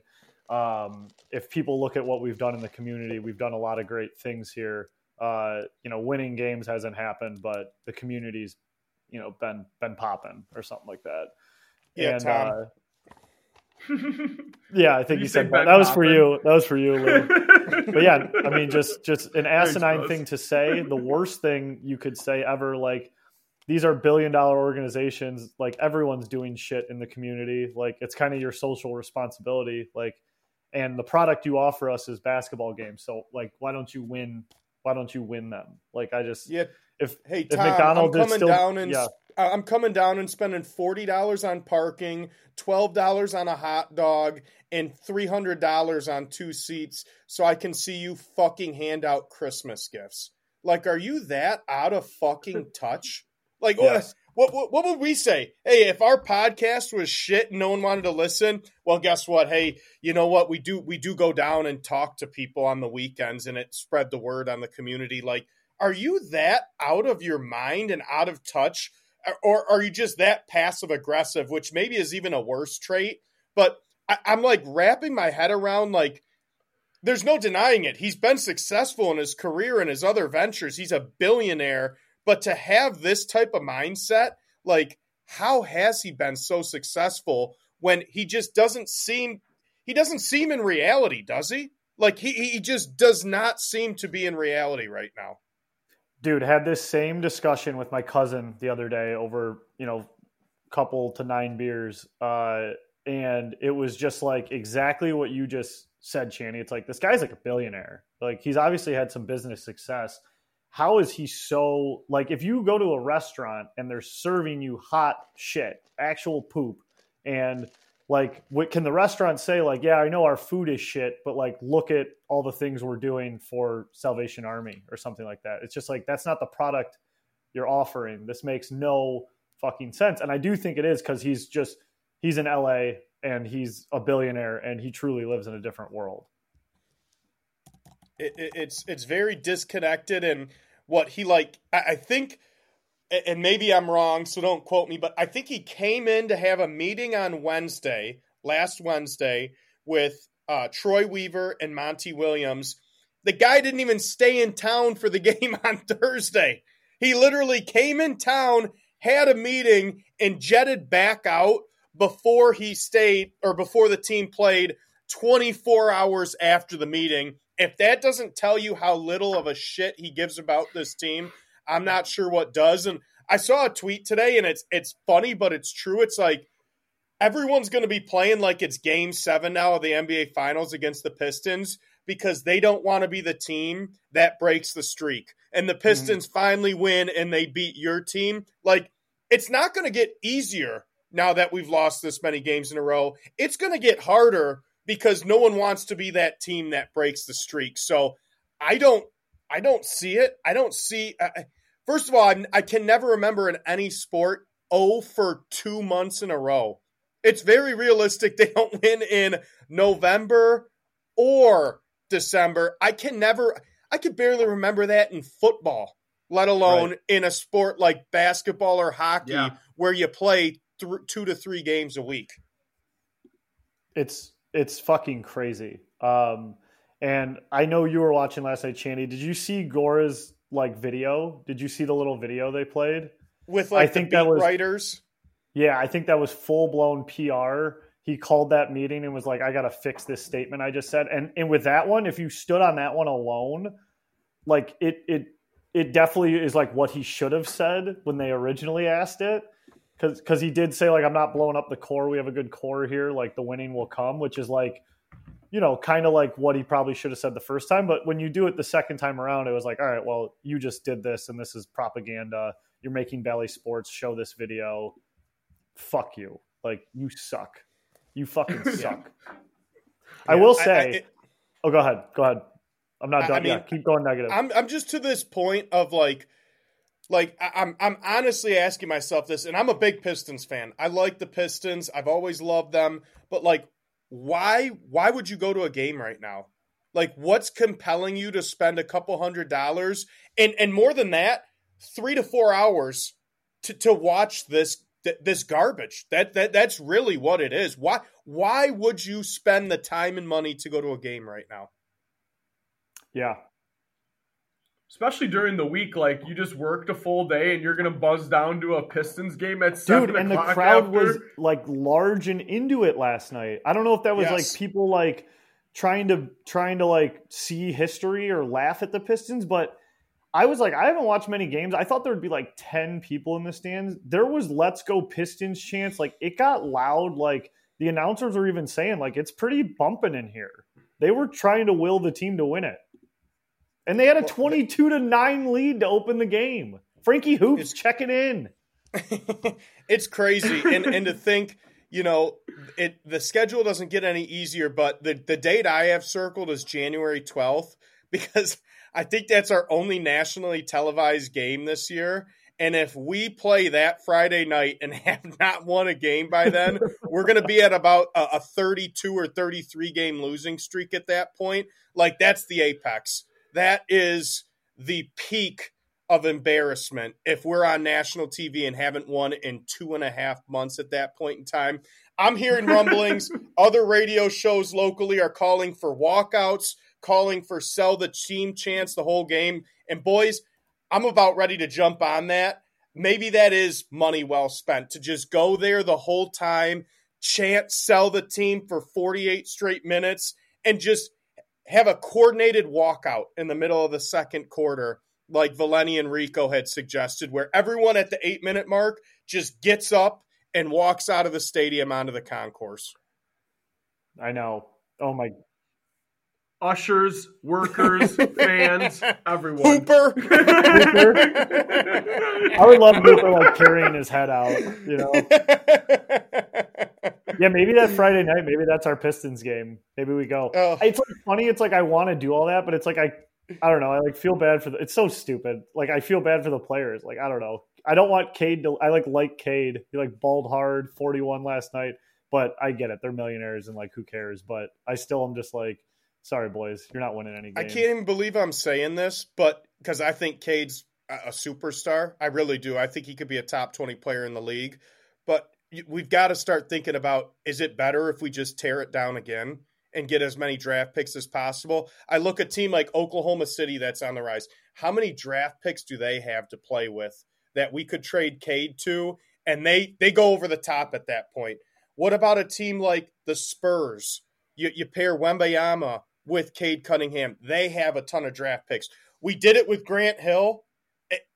Um, if people look at what we've done in the community, we've done a lot of great things here. Uh, you know, winning games hasn't happened, but the community's, you know, been been popping or something like that. Yeah, and, Tom. uh, yeah, I think you you said that. That was for you. That was for you, Lou. but yeah, I mean, just just an asinine Buzz. thing to say. The worst thing you could say ever. Like these are billion dollar organizations. Like everyone's doing shit in the community. Like it's kind of your social responsibility. Like, and the product you offer us is basketball games. So like, why don't you win? Why don't you win them? Like I just Yeah. if Hey if Tom, McDonald's I'm is coming still down and yeah. I'm coming down and spending forty dollars on parking, twelve dollars on a hot dog, and three hundred dollars on two seats, so I can see you fucking hand out Christmas gifts. Like, are you that out of fucking touch? Like, Yes. what, what what would we say? Hey, if our podcast was shit and no one wanted to listen, well, guess what? Hey, you know what? We do we do go down and talk to people on the weekends, and it spread the word on the community. Like, are you that out of your mind and out of touch? Or are you just that passive aggressive, which maybe is even a worse trait? But I, I'm like wrapping my head around like there's no denying it. He's been successful in his career and his other ventures. He's a billionaire, but to have this type of mindset, like how has he been so successful when he just doesn't seem he doesn't seem in reality, does he? Like he he just does not seem to be in reality right now. Dude, had this same discussion with my cousin the other day over, you know, couple to nine beers. Uh, and it was just like exactly what you just said, Channy. It's like this guy's like a billionaire. Like he's obviously had some business success. How is he so like if you go to a restaurant and they're serving you hot shit, actual poop, and like what can the restaurant say like yeah i know our food is shit but like look at all the things we're doing for salvation army or something like that? It's just like that's not the product you're offering. This makes no fucking sense. And i do think it is because he's just he's in la and he's a billionaire and he truly lives in a different world. It, it, it's it's very disconnected and what he like I, I think and maybe I'm wrong, so don't quote me, but I think he came in to have a meeting on Wednesday, last Wednesday, with uh, Troy Weaver and Monty Williams. The guy didn't even stay in town for the game on Thursday. He literally came in town, had a meeting, and jetted back out before he stayed or before the team played 24 hours after the meeting. If that doesn't tell you how little of a shit he gives about this team, I'm not sure what does. And I saw a tweet today, and it's it's funny, but it's true. It's like everyone's going to be playing like it's Game Seven now of the NBA Finals against the Pistons because they don't want to be the team that breaks the streak. And the Pistons mm-hmm. finally win, and they beat your team. Like it's not going to get easier now that we've lost this many games in a row. It's going to get harder because no one wants to be that team that breaks the streak. So I don't I don't see it. I don't see. Uh, First of all, I'm, i can never remember in any sport oh for two months in a row. It's very realistic they don't win in November or December. I can never, I could barely remember that in football, let alone right. in a sport like basketball or hockey yeah. where you play th- two to three games a week. It's it's fucking crazy. Um, and I know you were watching last night, Channy. Did you see Gores' like video. Did you see the little video they played with like I think that was writers? Yeah, I think that was full blown PR. He called that meeting and was like, "I got to fix this statement I just said." And and with that one, if you stood on that one alone, like it it it definitely is like what he should have said when they originally asked it. Because because he did say like I'm not blowing up the core. We have a good core here. Like the winning will come, which is like you know, kind of like what he probably should have said the first time. But when you do it the second time around, it was like, all right, well, you just did this and this is propaganda. You're making Bally Sports show this video. Fuck you. Like, you suck. You fucking suck. yeah. I will say, I, I, it, oh, go ahead. Go ahead. I'm not done. I mean, yeah, keep going negative. I'm, I'm just to this point of like, like I'm I'm honestly asking myself this, and I'm a big Pistons fan. I like the Pistons. I've always loved them, but like, why why would you go to a game right now? Like what's compelling you to spend a couple hundred dollars and and more than that, 3 to 4 hours to to watch this this garbage. That that that's really what it is. Why why would you spend the time and money to go to a game right now? Yeah, especially during the week. Like you just worked a full day and you're gonna buzz down to a Pistons game at seven Dude, and the crowd after. was like large and into it last night. I don't know if that was yes. like people like trying to trying to like see history or laugh at the Pistons, but I was like, I haven't watched many games. I thought there would be like ten people in the stands. There was "Let's go Pistons" chants. Like it got loud. Like the announcers were even saying, like it's pretty bumping in here. They were trying to will the team to win it. And they had a 22 to 9 lead to open the game. Frankie Hoops it's, checking in. it's crazy. and and to think, you know, it the schedule doesn't get any easier, but the, the date I have circled is January 12th because I think that's our only nationally televised game this year. And if we play that Friday night and have not won a game by then, we're going to be at about a, a 32 or 33 game losing streak at that point. Like, that's the apex that is the peak of embarrassment if we're on national TV and haven't won in two and a half months at that point in time. I'm hearing rumblings. Other radio shows locally are calling for walkouts, calling for sell the team chance the whole game. And boys, I'm about ready to jump on that. Maybe that is money well spent to just go there the whole time, chant sell the team for 48 straight minutes, and just have a coordinated walkout in the middle of the second quarter, like Valenti and Rico had suggested, where everyone at the eight minute mark just gets up and walks out of the stadium onto the concourse. I know. Oh my ushers, workers, fans, everyone. Hooper. I would love Hooper like carrying his head out, you know. Yeah, maybe that Friday night, maybe that's our Pistons game. Maybe we go. Oh. It's like funny. It's like I want to do all that, but it's like I, I don't know. I like feel bad for the. It's so stupid. Like I feel bad for the players. Like I don't know. I don't want Cade to. I like like Cade. He like balled hard, forty one last night. But I get it. They're millionaires and like who cares? But I still am just like, sorry boys, you're not winning any I can't even believe I'm saying this, but because I think Cade's a superstar. I really do. I think he could be a top 20 player in the league. But we've got to start thinking about is it better if we just tear it down again and get as many draft picks as possible? I look at team like Oklahoma City that's on the rise. How many draft picks do they have to play with that we could trade Cade to? And they, they go over the top at that point. What about a team like the Spurs? You, you pair Wembanyama with Cade Cunningham. They have a ton of draft picks. We did it with Grant Hill.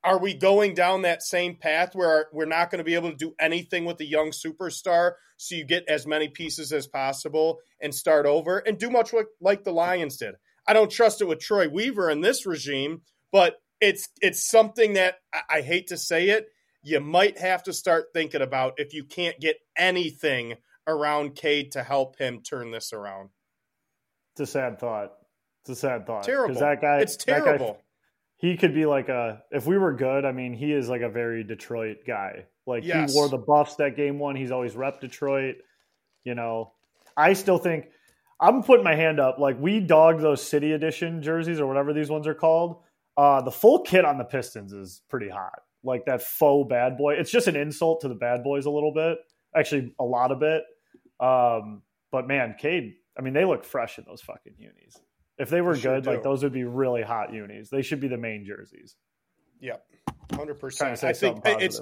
Are we going down that same path where we're not going to be able to do anything with the young superstar? So you get as many pieces as possible and start over and do much like, the Lions did. I don't trust it with Troy Weaver in this regime, but it's it's something that I, I hate to say it. You might have to start thinking about if you can't get anything around Cade to help him turn this around. It's a sad thought. It's a sad thought. Terrible. That guy. it's that guy- terrible. He could be like a. If we were good, I mean, he is like a very Detroit guy. Like Yes. he wore the buffs that game one. He's always rep Detroit. You know, I still think I'm putting my hand up. Like we dogged those City Edition jerseys or whatever these ones are called. Uh, the full kit on the Pistons is pretty hot. Like that faux bad boy. It's just an insult to the bad boys a little bit. Actually, a lot of it. Um, but man, Cade. I mean, they look fresh in those fucking unis. If they were They sure good, like those would be really hot unis. They should be the main jerseys. Yep, hundred percent. I think something it's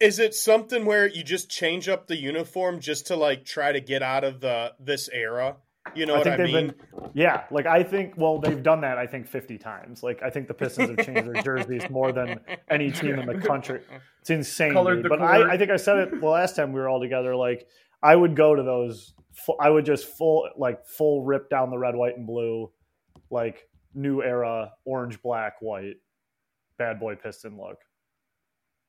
is it something where you just change up the uniform just to like try to get out of the this era? You know I what I mean? been, yeah. Like I think, well, they've done that. I think fifty times. Like I think the Pistons have changed their jerseys more than any team in the country. It's insane. Colored But. I, I think I said it the last time we were all together. Like I would go to those. I would just full like full rip down the red, white, and blue, like new era orange, black, white, bad boy Piston look.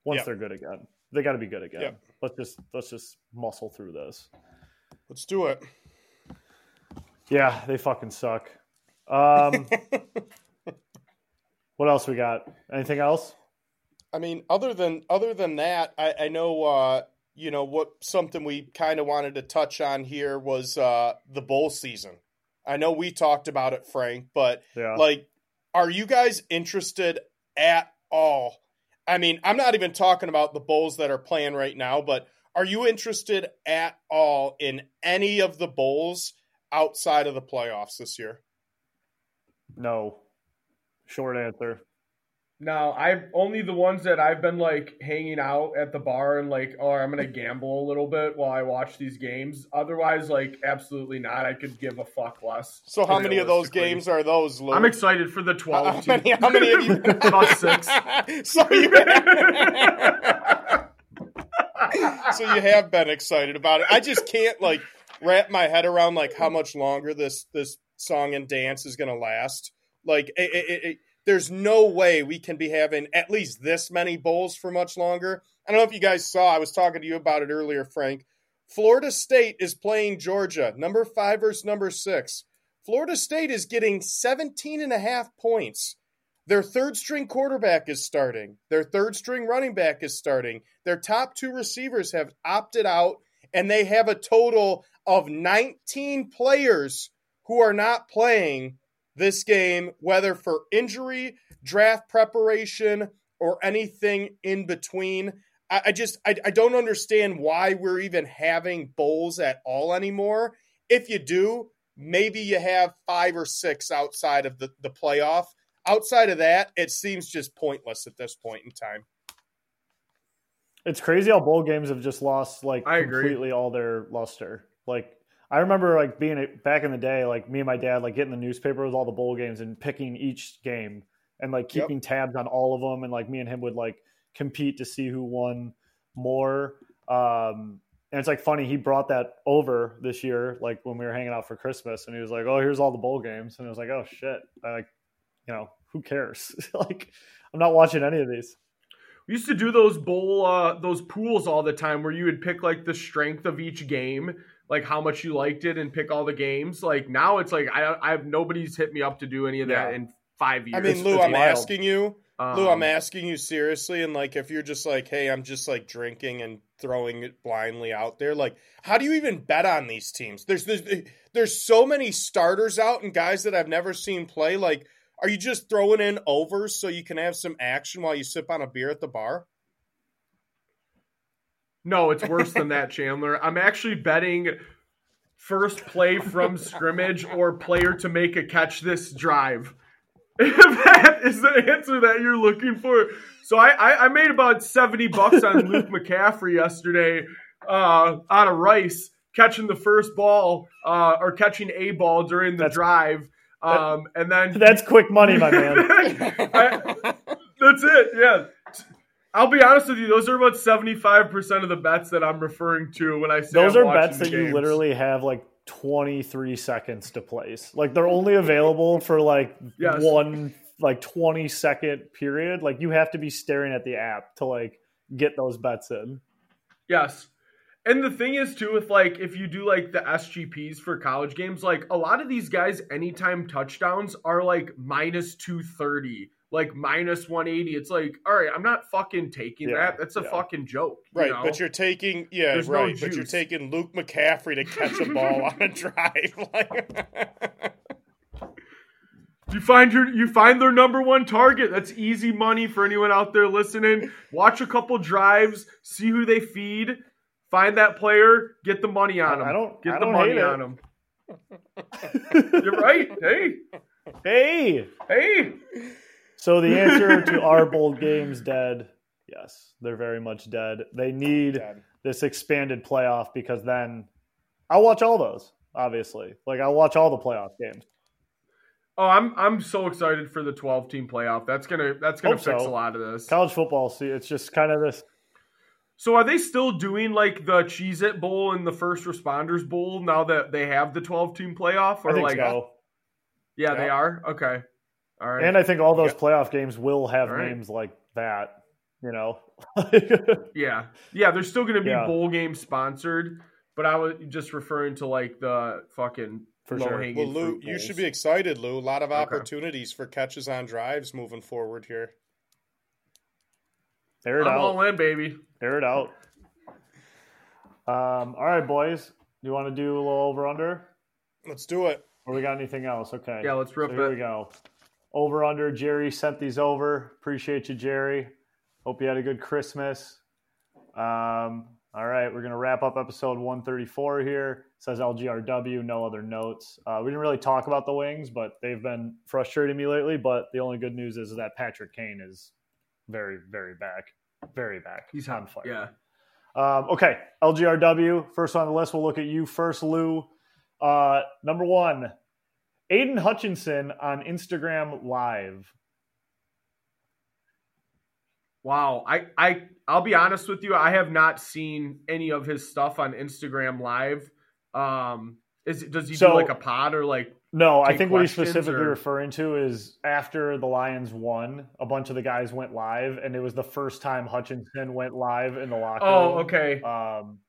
Once Yep. they're good again, they got to be good again. Yep. Let's just let's just muscle through this. Let's do it. Yeah, they fucking suck. Um, what else we got? Anything else? I mean, other than other than that, I, I know uh, you know what something we kind of wanted to touch on here was uh, the bowl season. I know we talked about it, Frank, but Yeah. like, are you guys interested at all? I mean, I'm not even talking about the bowls that are playing right now, but are you interested at all in any of the bowls outside of the playoffs this year? no. Short answer. No, I've only the ones that I've been like hanging out at the bar and like, oh, I'm gonna gamble a little bit while I watch these games. Otherwise, like, absolutely not. I could give a fuck less. So, how many of those games are those? Lou? I'm excited for the 12 How many, how many of you? About six. so, you so you have been excited about it. I just can't like wrap my head around like how much longer this this song and dance is going to last. Like, it, it, it, there's no way we can be having at least this many bowls for much longer. I don't know if you guys saw. I was talking to you about it earlier, Frank. Florida State is playing Georgia, number five versus number six. Florida State is getting 17 and a half points. Their third string quarterback is starting. Their third string running back is starting. Their top two receivers have opted out, and they have a total of 19 players who are not playing this game, whether for injury, draft preparation, or anything in between. I, I just I, I don't understand why we're even having bowls at all anymore. If you do, maybe you have five or six outside of the, the playoff. Outside of that, it seems just pointless at this point in time. It's crazy how bowl games have just lost like I agree. completely all their luster. Like I remember like being back in the day, like me and my dad, like getting the newspaper with all the bowl games and picking each game and like keeping yep. tabs on all of them. And like me and him would like compete to see who won more. Um, and it's like funny, he brought that over this year, like when we were hanging out for Christmas, and he was like, "Oh, here's all the bowl games," and it was like, "Oh shit!" I like, you know, who cares? like, I'm not watching any of these. We used to do those bowl, uh, those pools all the time, where you would pick like the strength of each game, like how much you liked it, and pick all the games. Like now, it's like I, I have nobody's hit me up to do any of that yeah. in five years. I mean, Lou, it's I'm wild. asking you um, Lou, I'm asking you seriously, and like, if you're just like, hey, I'm just like drinking and throwing it blindly out there, like, how do you even bet on these teams? There's there's there's so many starters out and guys that I've never seen play. Like, are you just throwing in overs so you can have some action while you sip on a beer at the bar? No, it's worse than that, Chandler. I'm actually betting first play from scrimmage or player to make a catch this drive. If that is the answer that you're looking for. So I, I, I made about 70 bucks on Luke McCaffrey yesterday uh, out of Rice catching the first ball uh, or catching a ball during the that's, drive. Um, that, and then that's quick money, my man. I, that's it. Yeah. I'll be honest with you; those are about seventy-five percent of the bets that I'm referring to when I say those I'm are bets that games. you literally have like 23 seconds to place. Like they're only available for like yes. one like 20 second period. Like you have to be staring at the app to like get those bets in. Yes. And the thing is too with like if you do like the SGPs for college games, like a lot of these guys anytime touchdowns are like minus 230 like minus 180 it's like all right i'm not fucking taking yeah, that that's a yeah. fucking joke right know? but you're taking yeah There's right no but you're taking luke mccaffrey to catch a ball on a drive like you find your you find their number one target that's easy money for anyone out there listening. Watch a couple drives see who they feed find that player get the money on them i don't get I the don't money on them you're right hey. Hey. Hey so the answer to our bold games dead. Yes, they're very much dead. They oh, need dead. this expanded playoff because then I'll watch all those. Obviously, like I'll watch all the playoff games. Oh, I'm I'm so excited for the 12 team playoff. That's gonna that's gonna Hope fix so. a lot of this. College football, see, it's just kind of this. So are they still doing like the Cheez It Bowl and the First Responders Bowl now that they have the 12 team playoff? Or like so. Yeah, yeah, they are. Okay. All right. And I think all those yeah. playoff games will have right. names like that, you know. yeah. Yeah, they're still going to be yeah. bowl game sponsored, but I was just referring to like the fucking for sure. Well, Lou, you should be excited, Lou. A lot of opportunities okay. for catches on drives moving forward here. Air it I'm out. all in, baby. Air it out. Um, all right, boys. Do you want to do a little over under? Let's do it. Or we got anything else? Okay. Yeah, let's rip so here it. we go over under. Jerry sent these over. Appreciate you, Jerry. Hope you had a good Christmas. Um, all right, we're going to wrap up episode 134 here. It says LGRW, no other notes. Uh, we didn't really talk about the Wings, but they've been frustrating me lately. But the only good news is that Patrick Kane is very, very back. Very back. He's on fire. Yeah. Um, okay, LGRW, first on the list. We'll look at you first, Lou. Uh, number one, Aidan Hutchinson on Instagram Live. Wow, I I I'll be honest with you, I have not seen any of his stuff on Instagram Live. Um, is does he so, do like a pod or like? No, I think what he's specifically or... referring to is after the Lions won, a bunch of the guys went live, and it was the first time Hutchinson went live in the locker oh, room. Oh, okay. Um,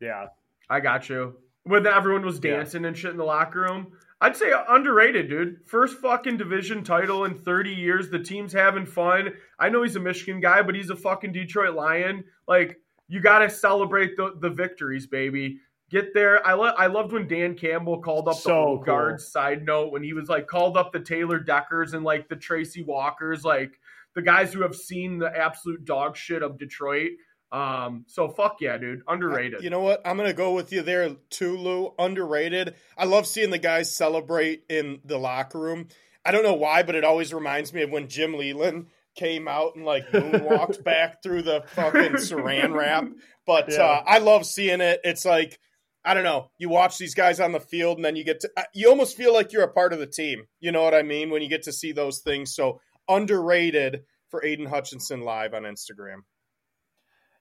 yeah, I got you. When everyone was dancing yeah. and shit in the locker room. I'd say underrated, dude. First fucking division title in 30 years. The team's having fun. I know he's a Michigan guy, but he's a fucking Detroit Lion. Like, you got to celebrate the, the victories, baby. Get there. I, lo- I loved when Dan Campbell called up so the cool. guards. Side note, when he was like called up the Taylor Deckers and like the Tracy Walkers, like the guys who have seen the absolute dog shit of Detroit. Um, so fuck yeah, dude. Underrated. You know what? I'm gonna go with you there too, Lou. Underrated. I love seeing the guys celebrate in the locker room. I don't know why, but it always reminds me of when Jim Leyland came out and like moonwalked back through the fucking saran wrap. But yeah. uh, I love seeing it. It's like I don't know. You watch these guys on the field, and then you get to, uh, you almost feel like you're a part of the team. You know what I mean? When you get to see those things. So underrated for Aidan Hutchinson live on Instagram.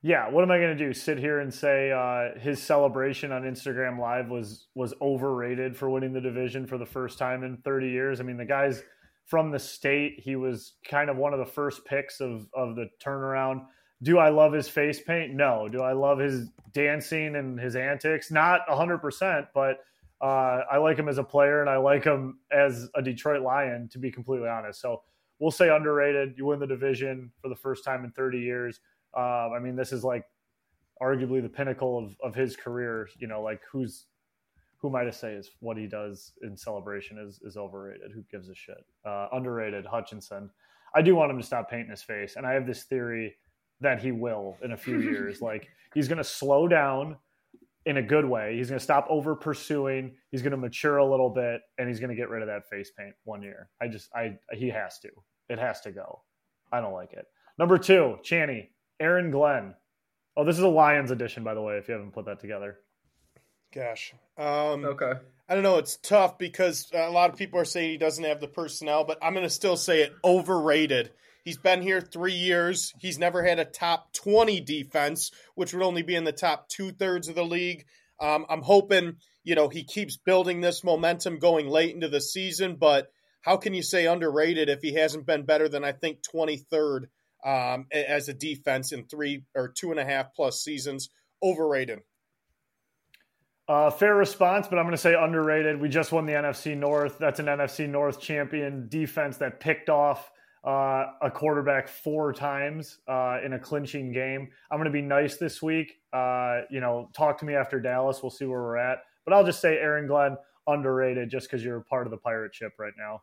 Yeah, what am I going to do? Sit here and say uh, his celebration on Instagram Live was was overrated for winning the division for the first time in 30 years? I mean, the guy's from the state. He was kind of one of the first picks of of the turnaround. Do I love his face paint? No. Do I love his dancing and his antics? Not 100%, but uh, I like him as a player and I like him as a Detroit Lion, to be completely honest. So we'll say underrated. You win the division for the first time in 30 years. Uh, I mean, this is like arguably the pinnacle of, of his career. You know, like who's who am I to say is what he does in celebration is is overrated? Who gives a shit? Uh, underrated Hutchinson. I do want him to stop painting his face, and I have this theory that he will in a few years. like he's going to slow down in a good way. He's going to stop over pursuing. He's going to mature a little bit, and he's going to get rid of that face paint one year. I just, I, he has to. It has to go. I don't like it. Number two, Channy, Aaron Glenn. Oh, this is a Lions edition, by the way, if you haven't put that together. Gosh. Um, okay. I don't know. It's tough because a lot of people are saying he doesn't have the personnel, but I'm going to still say it overrated. He's been here three years. He's never had a top 20 defense, which would only be in the top two thirds of the league. Um, I'm hoping, you know, he keeps building this momentum going late into the season, but how can you say underrated if he hasn't been better than, I think, 23rd um, as a defense in three or two and a half plus seasons. Overrated. Uh, fair response, but I'm going to say underrated. We just won the NFC North. That's an NFC North champion defense that picked off uh, a quarterback four times uh, in a clinching game. I'm going to be nice this week. Uh, you know, talk to me after Dallas. We'll see where we're at. But I'll just say Aaron Glenn underrated just because you're part of the pirate ship right now.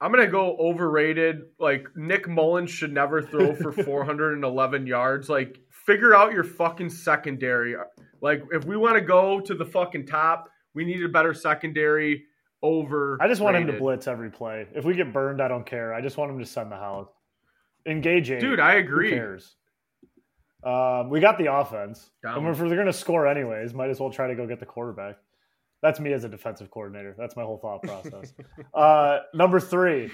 I'm gonna go overrated. Like Nick Mullens should never throw for 411 yards. Like figure out your fucking secondary. Like if we want to go to the fucking top, we need a better secondary. Over. I just want him to blitz every play. If we get burned, I don't care. I just want him to send the house. Engage eight. Dude, I agree. Who cares? Um, we got the offense. Down. And if we're going to score anyways, might as well try to go get the quarterback. That's me as a defensive coordinator. That's my whole thought process. uh, number three,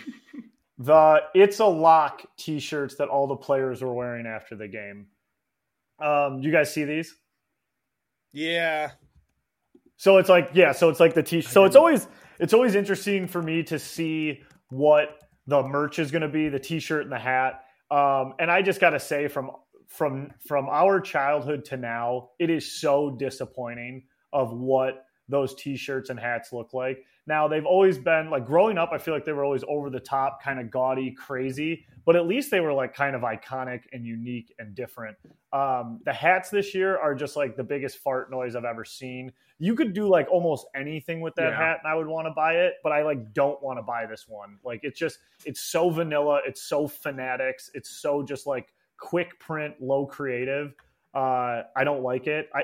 the "It's a Lock" T-shirts that all the players were wearing after the game. Um, you guys see these? Yeah. So it's like yeah. So it's like the T. So it's always it's always interesting for me to see what the merch is going to be, the T-shirt and the hat. Um, and I just got to say, from from from our childhood to now, it is so disappointing of what those t-shirts and hats look like. Now they've always been like growing up, I feel like they were always over the top, kind of gaudy, crazy, but at least they were like kind of iconic and unique and different. Um, the hats this year are just like the biggest fart noise I've ever seen. You could do like almost anything with that yeah. hat, and I would want to buy it, but I like don't want to buy this one. Like it's just it's so vanilla, it's so fanatics, it's so just like quick print, low creative. Uh, I don't like it. I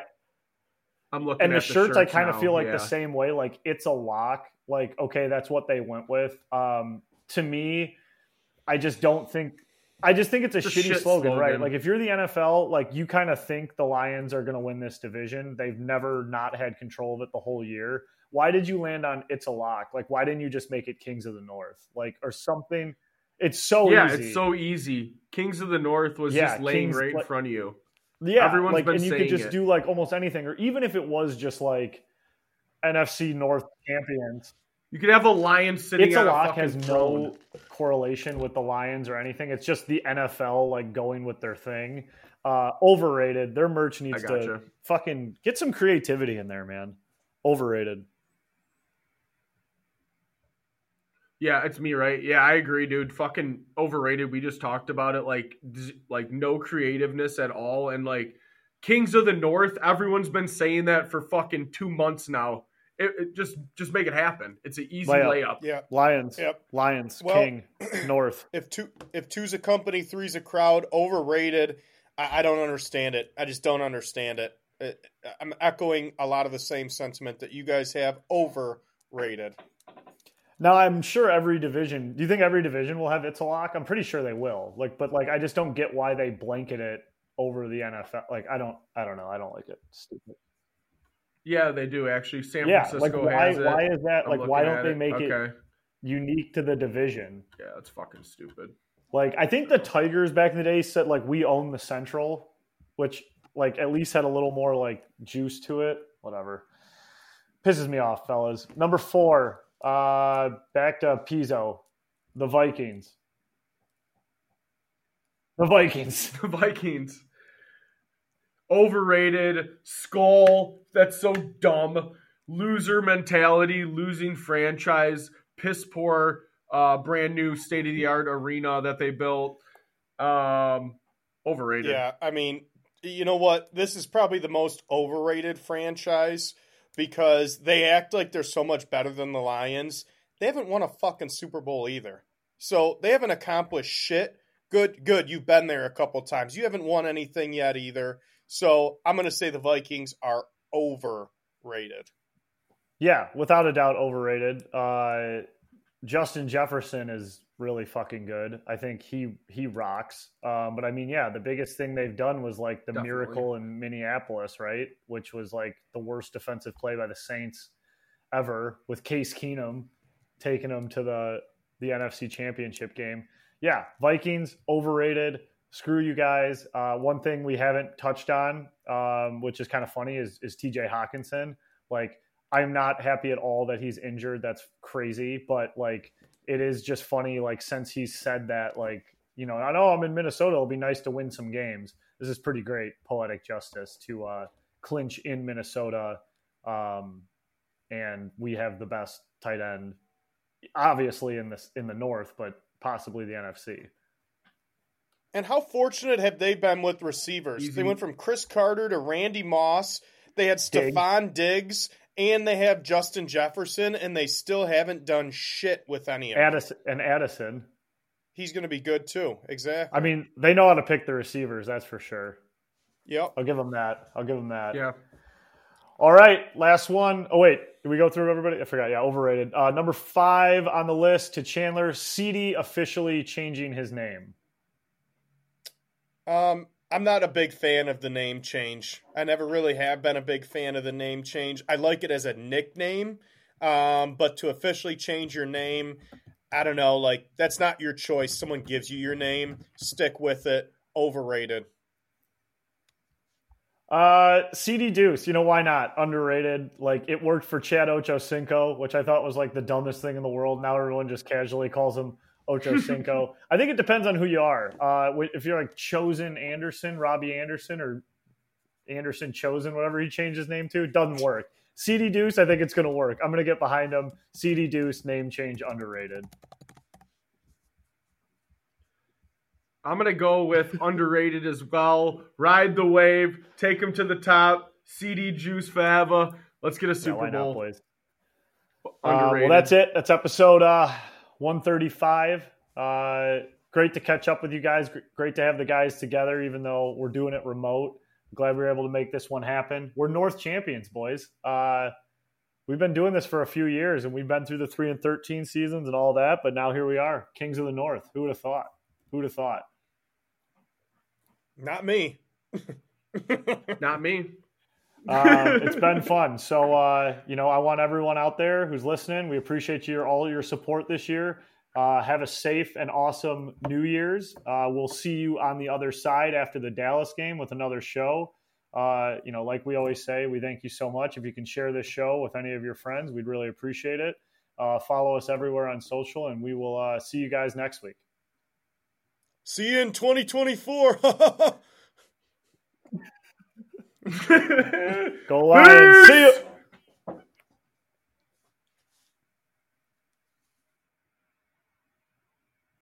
I'm looking and the shirts, shirts, I kind of feel like yeah. the same way. Like it's a lock. Like okay, that's what they went with. Um, to me, I just don't think. I just think it's a it's shitty shit slogan, slogan, right? Like if you're the NFL, like you kind of think the Lions are going to win this division. They've never not had control of it the whole year. Why did you land on it's a lock? Like why didn't you just make it Kings of the North? Like or something. It's so yeah, easy. it's so easy. Kings of the North was Yeah, just laying Kings- right in front of you. Yeah, Everyone's like, and you could just it. do like almost anything, or even if it was just like NFC North champions. You could have a lion sitting It's a lock has throne. no correlation with the Lions or anything. It's just the NFL like going with their thing. Uh, overrated. Their merch needs to fucking get some creativity in there, man. Overrated. Yeah, it's me, right? Yeah, I agree, dude. Fucking overrated. We just talked about it. Like, like no creativeness at all, and like Kings of the North. Everyone's been saying that for fucking two months now. It, it just, just make it happen. It's an easy Layup. layup. Yeah. Lions. Yep. Lions. Well- King. North. If two if two's a company, three's a crowd, overrated. I, I don't understand it. I just don't understand it. it. I'm echoing a lot of the same sentiment that you guys have. Overrated. Now I'm sure every division. Do you think every division will have It's lock? I'm pretty sure they will. Like, but like I just don't get why they blanket it over the NFL. Like I don't I don't know. I don't like it. Stupid. Yeah, they do actually. San Yeah, Francisco like why has it. why is that I'm like why don't they it. make it Okay. unique to the division? Yeah, that's fucking stupid. Like I think the Tigers back in the day said like we own the Central, which like at least had a little more like juice to it. Whatever. Pisses me off, fellas. Number four, uh back to Pizzo, the Vikings. The Vikings. The Vikings. Overrated. Skull. That's so dumb. Loser mentality. Losing franchise. Piss poor. Uh, brand new state of the art arena that they built. Um, overrated. Yeah, I mean, you know what? This is probably the most overrated franchise because they act like they're so much better than the Lions. They haven't won a fucking Super Bowl either. So they haven't accomplished shit. Good, good. You've been there a couple times. You haven't won anything yet either. So I'm going to say the Vikings are overrated. Yeah, without a doubt, overrated. Uh, Justin Jefferson is really fucking good. I think he he rocks. Um, but I mean, yeah, the biggest thing they've done was like the Definitely. miracle in Minneapolis, right? Which was like the worst defensive play by the Saints ever, with Case Keenum taking them to the the NFC Championship game. Yeah, Vikings overrated. Screw you guys. Uh, one thing we haven't touched on, um, which is kind of funny, is is T.J. Hockenson. Like, I'm not happy at all that he's injured. That's crazy, but like, it is just funny. Like, since he said that, like, you know, I know I'm in Minnesota. It'll be nice to win some games. This is pretty great poetic justice to uh, clinch in Minnesota, um, and we have the best tight end, obviously in this in the North, but possibly the NFC. And how fortunate have they been with receivers? They went from Cris Carter to Randy Moss. They had Diggs. Stefon Diggs and they have Justin Jefferson, and they still haven't done shit with any of them. Addison and Addison. He's going to be good too. Exactly. I mean, they know how to pick the receivers. That's for sure. Yep. I'll give them that. I'll give them that. Yeah. All right, last one. Oh wait, did we go through everybody? I forgot. Yeah, overrated. Uh, number five on the list to Chandler. CD officially changing his name. Um, I'm not a big fan of the name change. I never really have been a big fan of the name change. I like it as a nickname, um, but to officially change your name, I don't know. Like that's not your choice. Someone gives you your name, stick with it. Overrated. Uh, CD Deuce. You know why not? Underrated. Like it worked for Chad Ochocinco, which I thought was like the dumbest thing in the world. Now everyone just casually calls him Ochocinco. I think it depends on who you are. Uh, if you're like Chosen Anderson, Robbie Anderson, or Anderson Chosen, whatever he changed his name to, it doesn't work. CD Deuce, I think it's going to work. I'm going to get behind him. CD Deuce, name change, underrated. I'm gonna go with underrated as well. Ride the wave, take him to the top. CD Juice forever. Let's get a Yeah, Super not, Bowl. boys? Uh, Underrated. well, that's it. That's episode uh, 135. Uh, great to catch up with you guys. Great to have the guys together, even though we're doing it remote. Glad we were able to make this one happen. We're North champions, boys. Uh, we've been doing this for a few years, and we've been through the three and thirteen seasons and all that. But now here we are, kings of the North. Who would have thought? Who would have thought? Not me. Not me. Um, it's been fun. So, uh, you know, I want everyone out there who's listening. We appreciate your all your support this year. Uh, have a safe and awesome New Year's. Uh, we'll see you on the other side after the Dallas game with another show. Uh, you know, like we always say, we thank you so much. If you can share this show with any of your friends, we'd really appreciate it. Uh, follow us everywhere on social, and we will uh, see you guys next week. See you in 2024. Go Lions! See you.